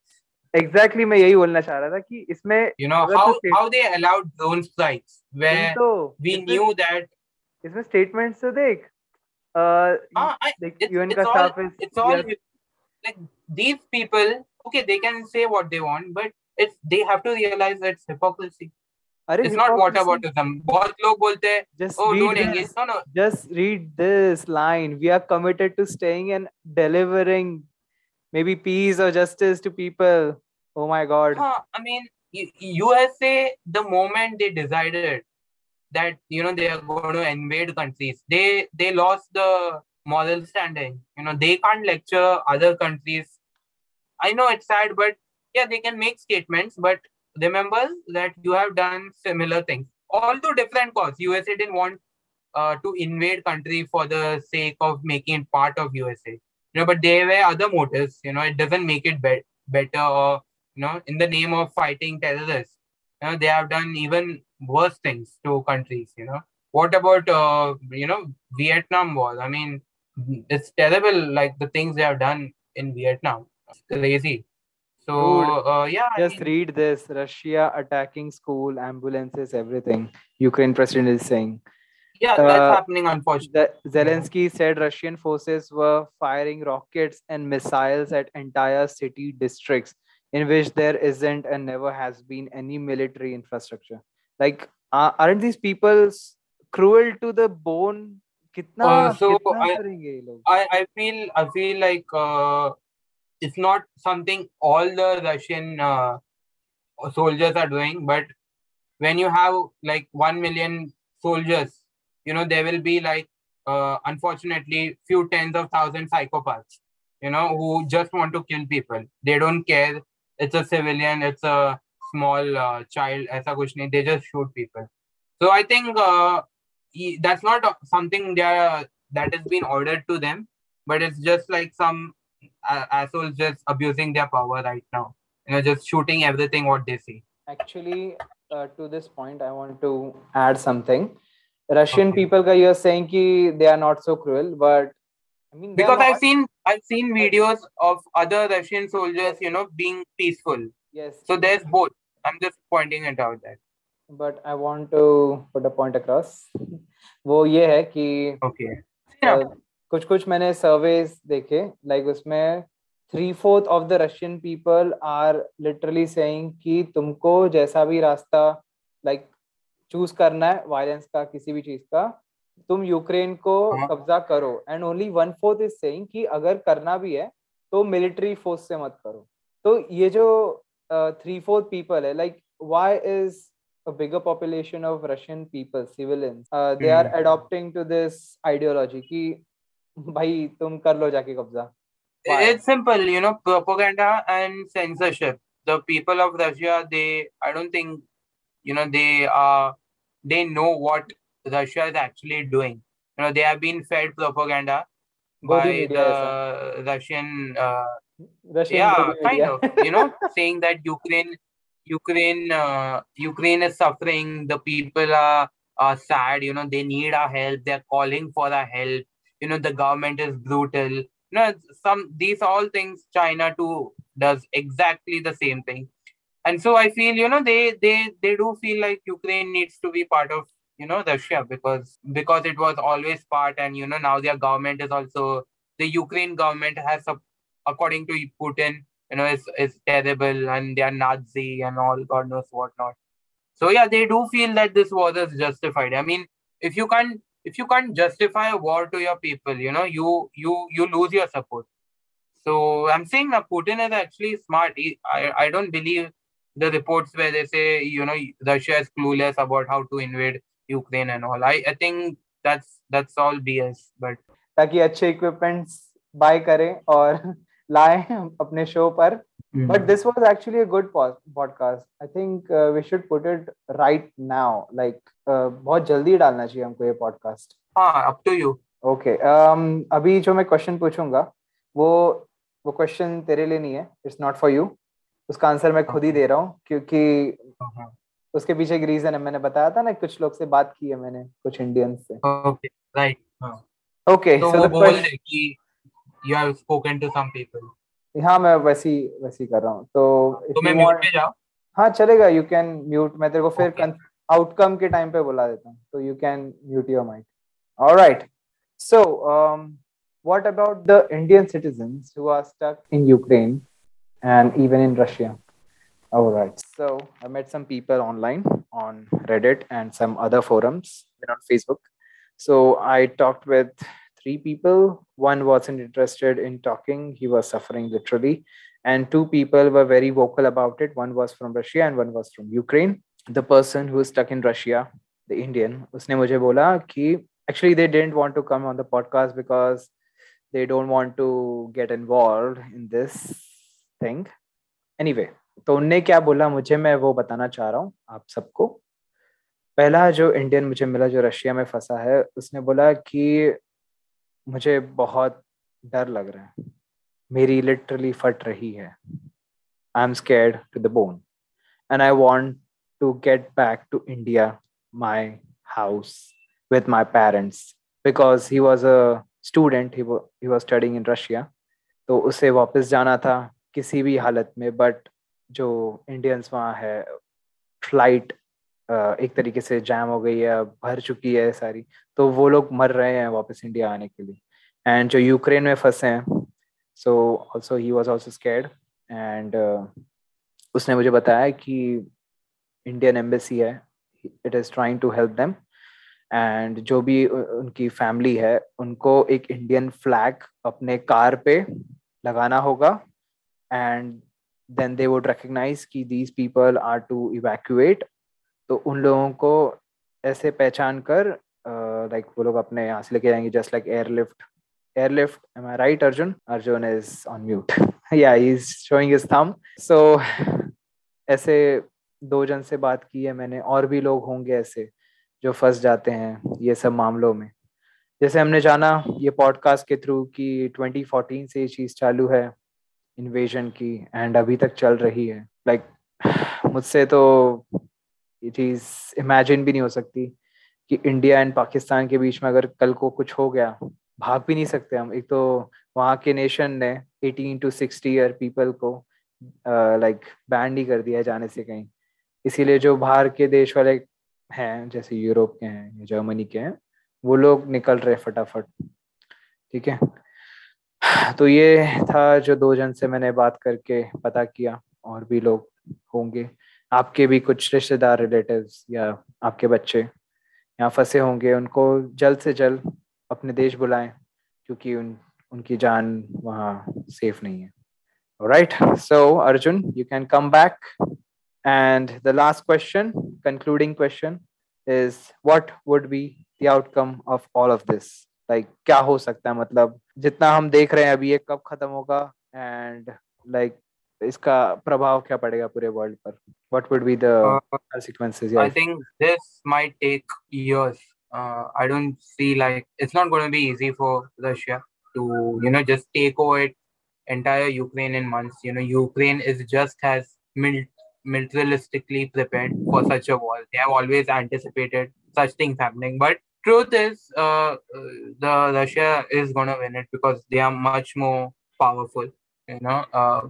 exactly exactly मैं यही बोलना चाह रहा था कि इसमें you know how how they allowed drone strikes where we knew that इसमें statements तो देख यूएन का staff is it's all like these people okay they can say what they want but it's they have to realize that it's hypocrisy अरे it's not what about them बहुत लोग बोलते हैं just oh don't engage no no just read this line we are committed to staying and delivering maybe peace or justice to people Oh my God. Huh, I mean, USA, the moment they decided that you know they are going to invade countries, they they lost the moral standing. You know, they can't lecture other countries. I know it's sad, but yeah, they can make statements. But remember that you have done similar things, although different cause. USA didn't want uh, to invade country for the sake of making it part of USA. You know, but there were other motives. You know, it doesn't make it be- better or you know, in the name of fighting terrorists, you know, they have done even worse things to countries, you know. What about, uh, you know, Vietnam War? I mean, it's terrible, like the things they have done in Vietnam. It's crazy. So, uh, yeah. Just I mean, read this Russia attacking school, ambulances, everything. Ukraine president is saying. Yeah, that's uh, happening, unfortunately. Zelensky said Russian forces were firing rockets and missiles at entire city districts in which there isn't and never has been any military infrastructure like uh, aren't these people cruel to the bone? Kitna, uh, so I, I, I feel i feel like uh, it's not something all the russian uh, soldiers are doing but when you have like 1 million soldiers you know there will be like uh, unfortunately few tens of thousands psychopaths you know who just want to kill people. They don't care. It's a civilian, it's a small uh, child, aisa kuch nahi, they just shoot people. So I think uh, that's not something that that has been ordered to them, but it's just like some uh, assholes just abusing their power right now. You know, just shooting everything what they see. Actually, uh, to this point, I want to add something. Russian okay. people, you're saying ki they are not so cruel, but I mean, because I've seen I've seen videos of other Russian soldiers, you know, being peaceful. Yes. So there's both. I'm just pointing it out that. But I want to put a point across. वो ये है कि okay. कुछ कुछ मैंने surveys देखे like उसमें three fourth of the Russian people are literally saying कि तुमको जैसा भी रास्ता लाइक चूज़ करना है वायलेंस का किसी भी चीज़ का तुम यूक्रेन को हाँ। कब्जा करो and only one fourth is saying कि अगर करना भी है तो मिलिट्री फोर्स से मत करो तो ये जो uh, three fourth people eh? like why is a bigger population of russian people civilians uh, they mm. are hmm. adopting to this ideology ki bhai tum kar lo jaake kabza. It's simple you know propaganda and censorship. The people of russia they i don't think you know they are they know what russia is actually doing. You know they have been fed propaganda by the russian uh, Russian yeah, kind of, you know, saying that Ukraine, Ukraine, uh, Ukraine is suffering. The people are, are sad. You know, they need our help. They're calling for our help. You know, the government is brutal. You know, some these all things China too does exactly the same thing. And so I feel, you know, they they they do feel like Ukraine needs to be part of you know Russia because because it was always part and you know now their government is also the Ukraine government has according to Putin you know is is terrible and they are Nazi and all God knows what not. So yeah, they do feel that this war is justified. I mean, if you can't if you can't justify a war to your people, you know, you you you lose your support. So I'm saying that Putin is actually smart. He, I I don't believe the reports where they say you know Russia is clueless about how to invade Ukraine and all. I I think that's that's all BS. But ताकि अच्छे equipments bye करें और लाएँ अपने show पर but But this was actually a good pod- podcast. I think uh, we should put it right now. Like uh, बहुत जल्दी डालना चाहिए हमको ये podcast. हाँ up to you. Okay um, अभी जो मैं क्वेश्चन पूछूँगा वो वो क्वेश्चन तेरे लिए नहीं है इट्स नॉट फॉर यू उसका आंसर मैं खुद ही दे रहा हूँ क्योंकि हाँ, उसके पीछे एक रीजन है मैंने बताया था ना कुछ लोग से बात की है मैंने कुछ इंडियंस से Okay. Right. हाँ. ओके तो सो द बोल दे कि you have spoken to some people. हाँ मैं वैसी वैसी कर रहा हूँ तो if तो मैं you म्यूट want- पे जाओ हाँ चलेगा यू कैन म्यूट मैं तेरे को फिर Okay. आउटकम के टाइम पे बुला देता हूँ तो you can mute your mic alright so what about the indian citizens who are stuck in ukraine and even in russia all right so i met some people online on reddit and some other forums and on facebook so i talked with three people one wasn't interested in talking he was suffering literally and two people were very vocal about it one was from russia and one was from ukraine the person who is stuck in russia the indian usne mujhe bola ki actually they didn't want to come on the podcast because they don't want to get involved in this thing anyway तो उनने क्या बोला मुझे मैं वो बताना चाह रहा हूँ आप सबको पहला जो इंडियन मुझे मिला जो रशिया में फंसा है उसने बोला कि मुझे बहुत डर लग रहा है। मेरी लिटरली फट रही है। I am scared to the bone and I want to get back to India my house parents because he was a student he, wa- he was studying in Russia. तो उसे वापस जाना था किसी भी हालत में बट जो इंडियंस वहाँ है फ़्लाइट एक तरीके से जैम हो गई है भर चुकी है सारी। तो वो लोग मर रहे हैं वापस इंडिया आने के लिए। एंड जो यूक्रेन में फंसे हैं so also he was also scared and उसने मुझे बताया कि इंडियन एम्बेसी है it is trying to help them and जो भी उनकी फैमिली है, उनको एक इंडियन फ्लैग अपने कार पे लगाना होगा। And then they would recognize कि these people are to evacuate तो उन लोगों को ऐसे पहचान कर लाइक वो लोग अपने यहाँ से लेके जाएँगे just like airlift airlift I right Arjun Arjun is on mute या he is showing his thumb so ऐसे दो जन से बात की है मैंने और भी लोग होंगे ऐसे जो फंस जाते हैं ये सब मामलों में। जैसे हमने जाना ये पॉडकास्ट के थ्रू कि 2014 से ये चीज़ चालू है इन्वेजन की एंड अभी तक चल रही है। लाइक like, मुझसे तो ये चीज़ इमेजिन भी नहीं हो सकती कि इंडिया एंड पाकिस्तान के बीच में अगर कल को कुछ हो गया, भाग भी नहीं सकते हम। एक तो वहाँ के नेशन ने 18 टू 60 ईयर पीपल को लाइक बैन नहीं कर दिया जाने से कहीं। इसीलिए जो बाहर के देश वाले हैं, जैसे यूरोप के हैं जर्मनी के हैं, वो लोग निकल रहे फटाफट। ठीक है? तो ये था जो दो जन से मैंने बात करके पता किया, और भी लोग होंगे। आपके भी कुछ रिश्तेदार रिलेटिव्स या आपके बच्चे यहाँ फंसे होंगे उनको जल्द से जल्द अपने देश बुलाएँ क्योंकि उन उनकी जान वहाँ सेफ़ नहीं है। Right so Arjun you can come back and the last question concluding question is what would be the outcome of all of this? Like क्या हो सकता है? मतलब जितना हम देख रहे हैं अभी ये कब खत्म होगा? एंड लाइक like, इसका प्रभाव क्या पड़ेगा पूरे वर्ल्ड पर what would be the Uh, consequences I yeah think this might take years. Uh, I don't see like it's not going to be easy for Russia to you know just take over it, entire Ukraine in months. You know, Ukraine is just as mil- militaristically prepared for such a war. They have always anticipated such things happening. But truth is, uh, uh, the Russia is going to win it because they are much more powerful. You know, uh, uh,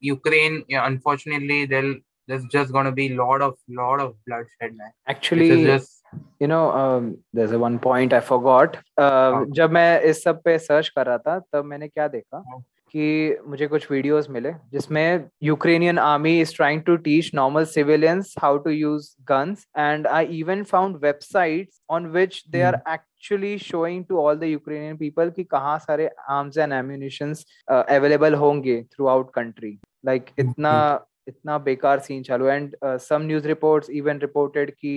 Ukraine, yeah, unfortunately, they'll there's just going to be lot of lot of bloodshed, man. Actually just you know um, there's a one point I forgot uh, oh. जब मैं इस सब पे search कर रहा था तब मैंने क्या देखा हाँ. कि मुझे कुछ वीडियोस मिले जिसमें Ukrainian army is trying to teach normal civilians how to use guns and I even found websites on which they are actually showing to all the Ukrainian people कि कहाँ सारे आर्म्स एंड एम्यूनिशंस अवेलेबल होंगे throughout country like इतना इतना बेकार scene चालू and some news reports even reported कि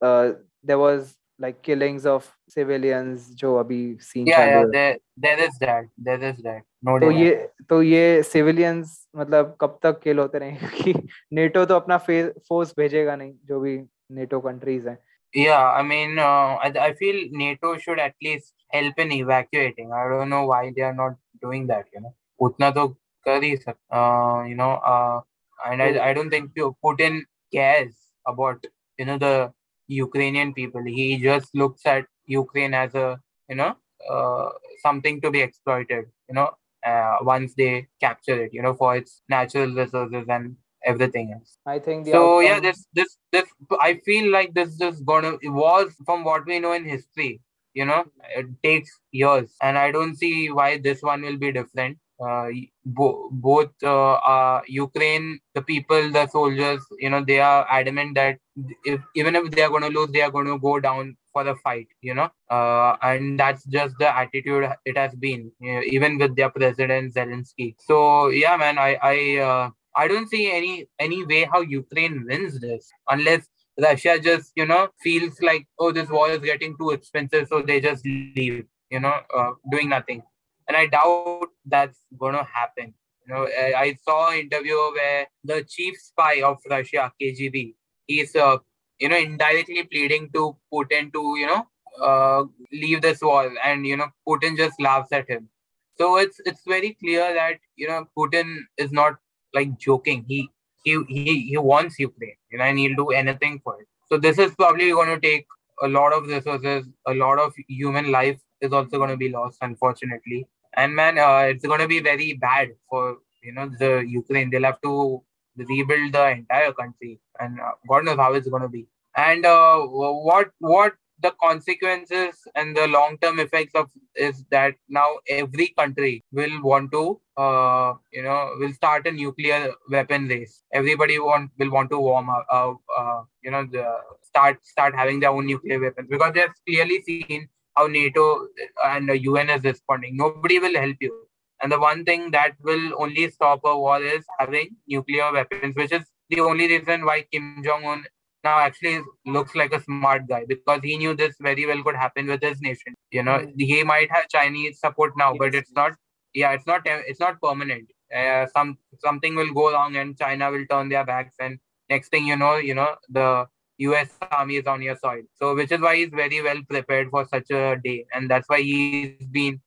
there was like killings of civilians जो अभी scene yeah, चालू yeah है there, there is that there is that no तो doubt ये तो ये सिविलियंस मतलब कब तक किल होते रहेंगे क्योंकि नेटो तो अपना फोर्स भेजेगा नहीं जो भी नेटो कंट्रीज हैं yeah i mean uh, I, I feel nato should at least help in evacuating i don't know why they are not doing that you know उतना तो कर ही सक uh, you know uh, and I, I don't think Putin cares about you know the Ukrainian people. He just looks at Ukraine as a you know uh, something to be exploited. You know uh, once they capture it. You know for its natural resources and everything else. I think the So outcome, yeah, this this this I feel like this is gonna it was from what we know in history. You know, it takes years, and I don't see why this one will be different. Uh, bo- both uh, uh, Ukraine, the people, the soldiers, you know, they are adamant that if even if they are going to lose, they are going to go down for the fight. You know, uh, and that's just the attitude it has been, you know, even with their president Zelensky. So yeah, man, I I. Uh, I don't see any any way how Ukraine wins this unless Russia just you know feels like oh this war is getting too expensive so they just leave you know uh, doing nothing and I doubt that's gonna happen. You know I, I saw an interview where the chief spy of Russia KGB is uh, you know indirectly pleading to Putin to you know uh, leave this war and you know Putin just laughs at him. So it's it's very clear that you know Putin is not like joking. He he he he wants Ukraine, you know, and he'll do anything for it. So this is probably going to take a lot of resources, a lot of human life is also going to be lost, unfortunately. And man, uh, it's going to be very bad for you know the Ukraine. They'll have to rebuild the entire country, and uh, God knows how it's going to be. And uh, what what the consequences and the long term effects of is that now every country will want to uh, you know will start a nuclear weapon race. Everybody want will want to warm up uh, uh, you know the start start having their own nuclear weapons. Because they've clearly seen how nato and the un is responding. Nobody will help you and the one thing that will only stop a war is having nuclear weapons which is the only reason why kim jong un now actually looks like a smart guy because he knew this very well could happen with his nation. You know, Mm. he might have Chinese support now, but it's not. Yeah, it's not. It's not permanent. Uh, some something will go wrong, and China will turn their backs, and next thing you know, you know the U.S. army is on your soil. So, which is why he's very well prepared for such a day, and that's why he's been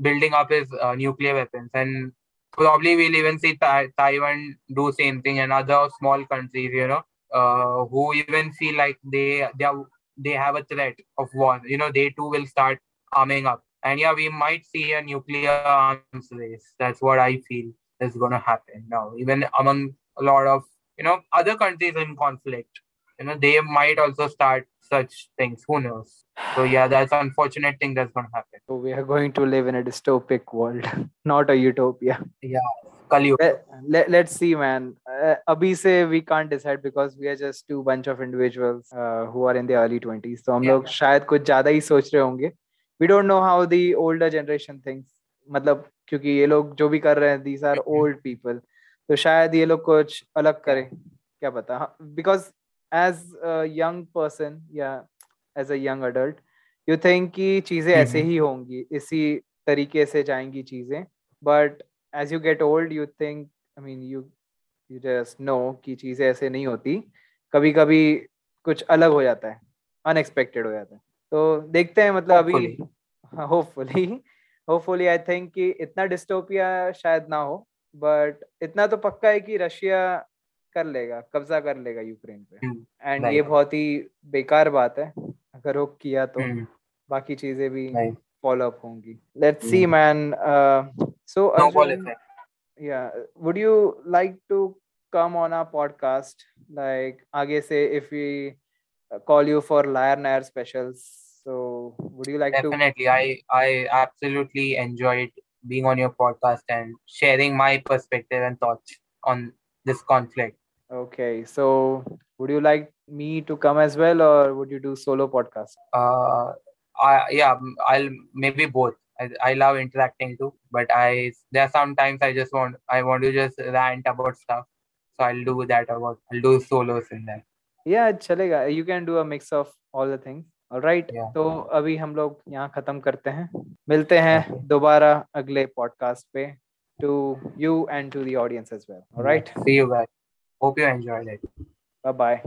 building up his uh, nuclear weapons and probably we'll even see Ta- Taiwan do same thing and other small countries, you know, uh, who even feel like they they are, they have a threat of war. You know, they too will start arming up. And yeah, we might see a nuclear arms race. That's what I feel is going to happen now. Even among a lot of you know other countries in conflict, you know, they might also start such things. Who knows? So yeah, that's unfortunate thing that's going to happen. So we are going to live in a dystopic world, not a utopia. Kali Let, let, let's see, man. Uh, abhi se we can't decide because we are just two bunch of individuals uh, who are in the early 20s. तो हम Yeah. लोग शायद कुछ ज़्यादा ही सोच रहे होंगे. We don't know how the older generation thinks. मतलब क्योंकि ये लोग जो भी कर रहे हैं these are old people. तो शायद ये लोग कुछ अलग करें. क्या पता? Because as a young person, yeah, as a young adult, you think कि चीज़ें ऐसे हम्म। ही होंगी, इसी तरीके से जाएँगी चीज़ें. But as you get old you think i mean you you just know कि चीज़ें ऐसे नहीं होती कभी कभी कुछ अलग हो जाता है अनएक्सपेक्टेड हो जाता है तो देखते हैं मतलब अभी Hopefully. Hopefully hopefully I think कि इतना डिस्टोपिया शायद ना हो बट इतना तो पक्का है कि रशिया कर लेगा कब्जा कर लेगा यूक्रेन पे हम्म, एंड ये बहुत ही बेकार बात है अगर वो किया तो Hmm. बाकी चीज़ें भी follow up होंगी Hmm. uh, so Snowball Arjun, effect. yeah would you like to come on our podcast like आगे से if we uh, call you for liar nair specials so would you like Definitely. I I absolutely enjoyed being on your podcast and sharing my perspective and thoughts on this conflict. to okay so would you like me to come as well or would you do solo podcast Uh, I yeah, m- I'll maybe both. I, I love interacting too, but I there are sometimes I just want I want to just rant about stuff. So I'll do that about I'll do solos in that. yeah chalega you can do a mix of all the things right Yeah. तो अभी हम लोग यहाँ खत्म करते हैं मिलते हैं दोबारा अगले पॉडकास्ट पे to you and to the audience as well. All right. See you guys. Hope you enjoyed it. Bye bye.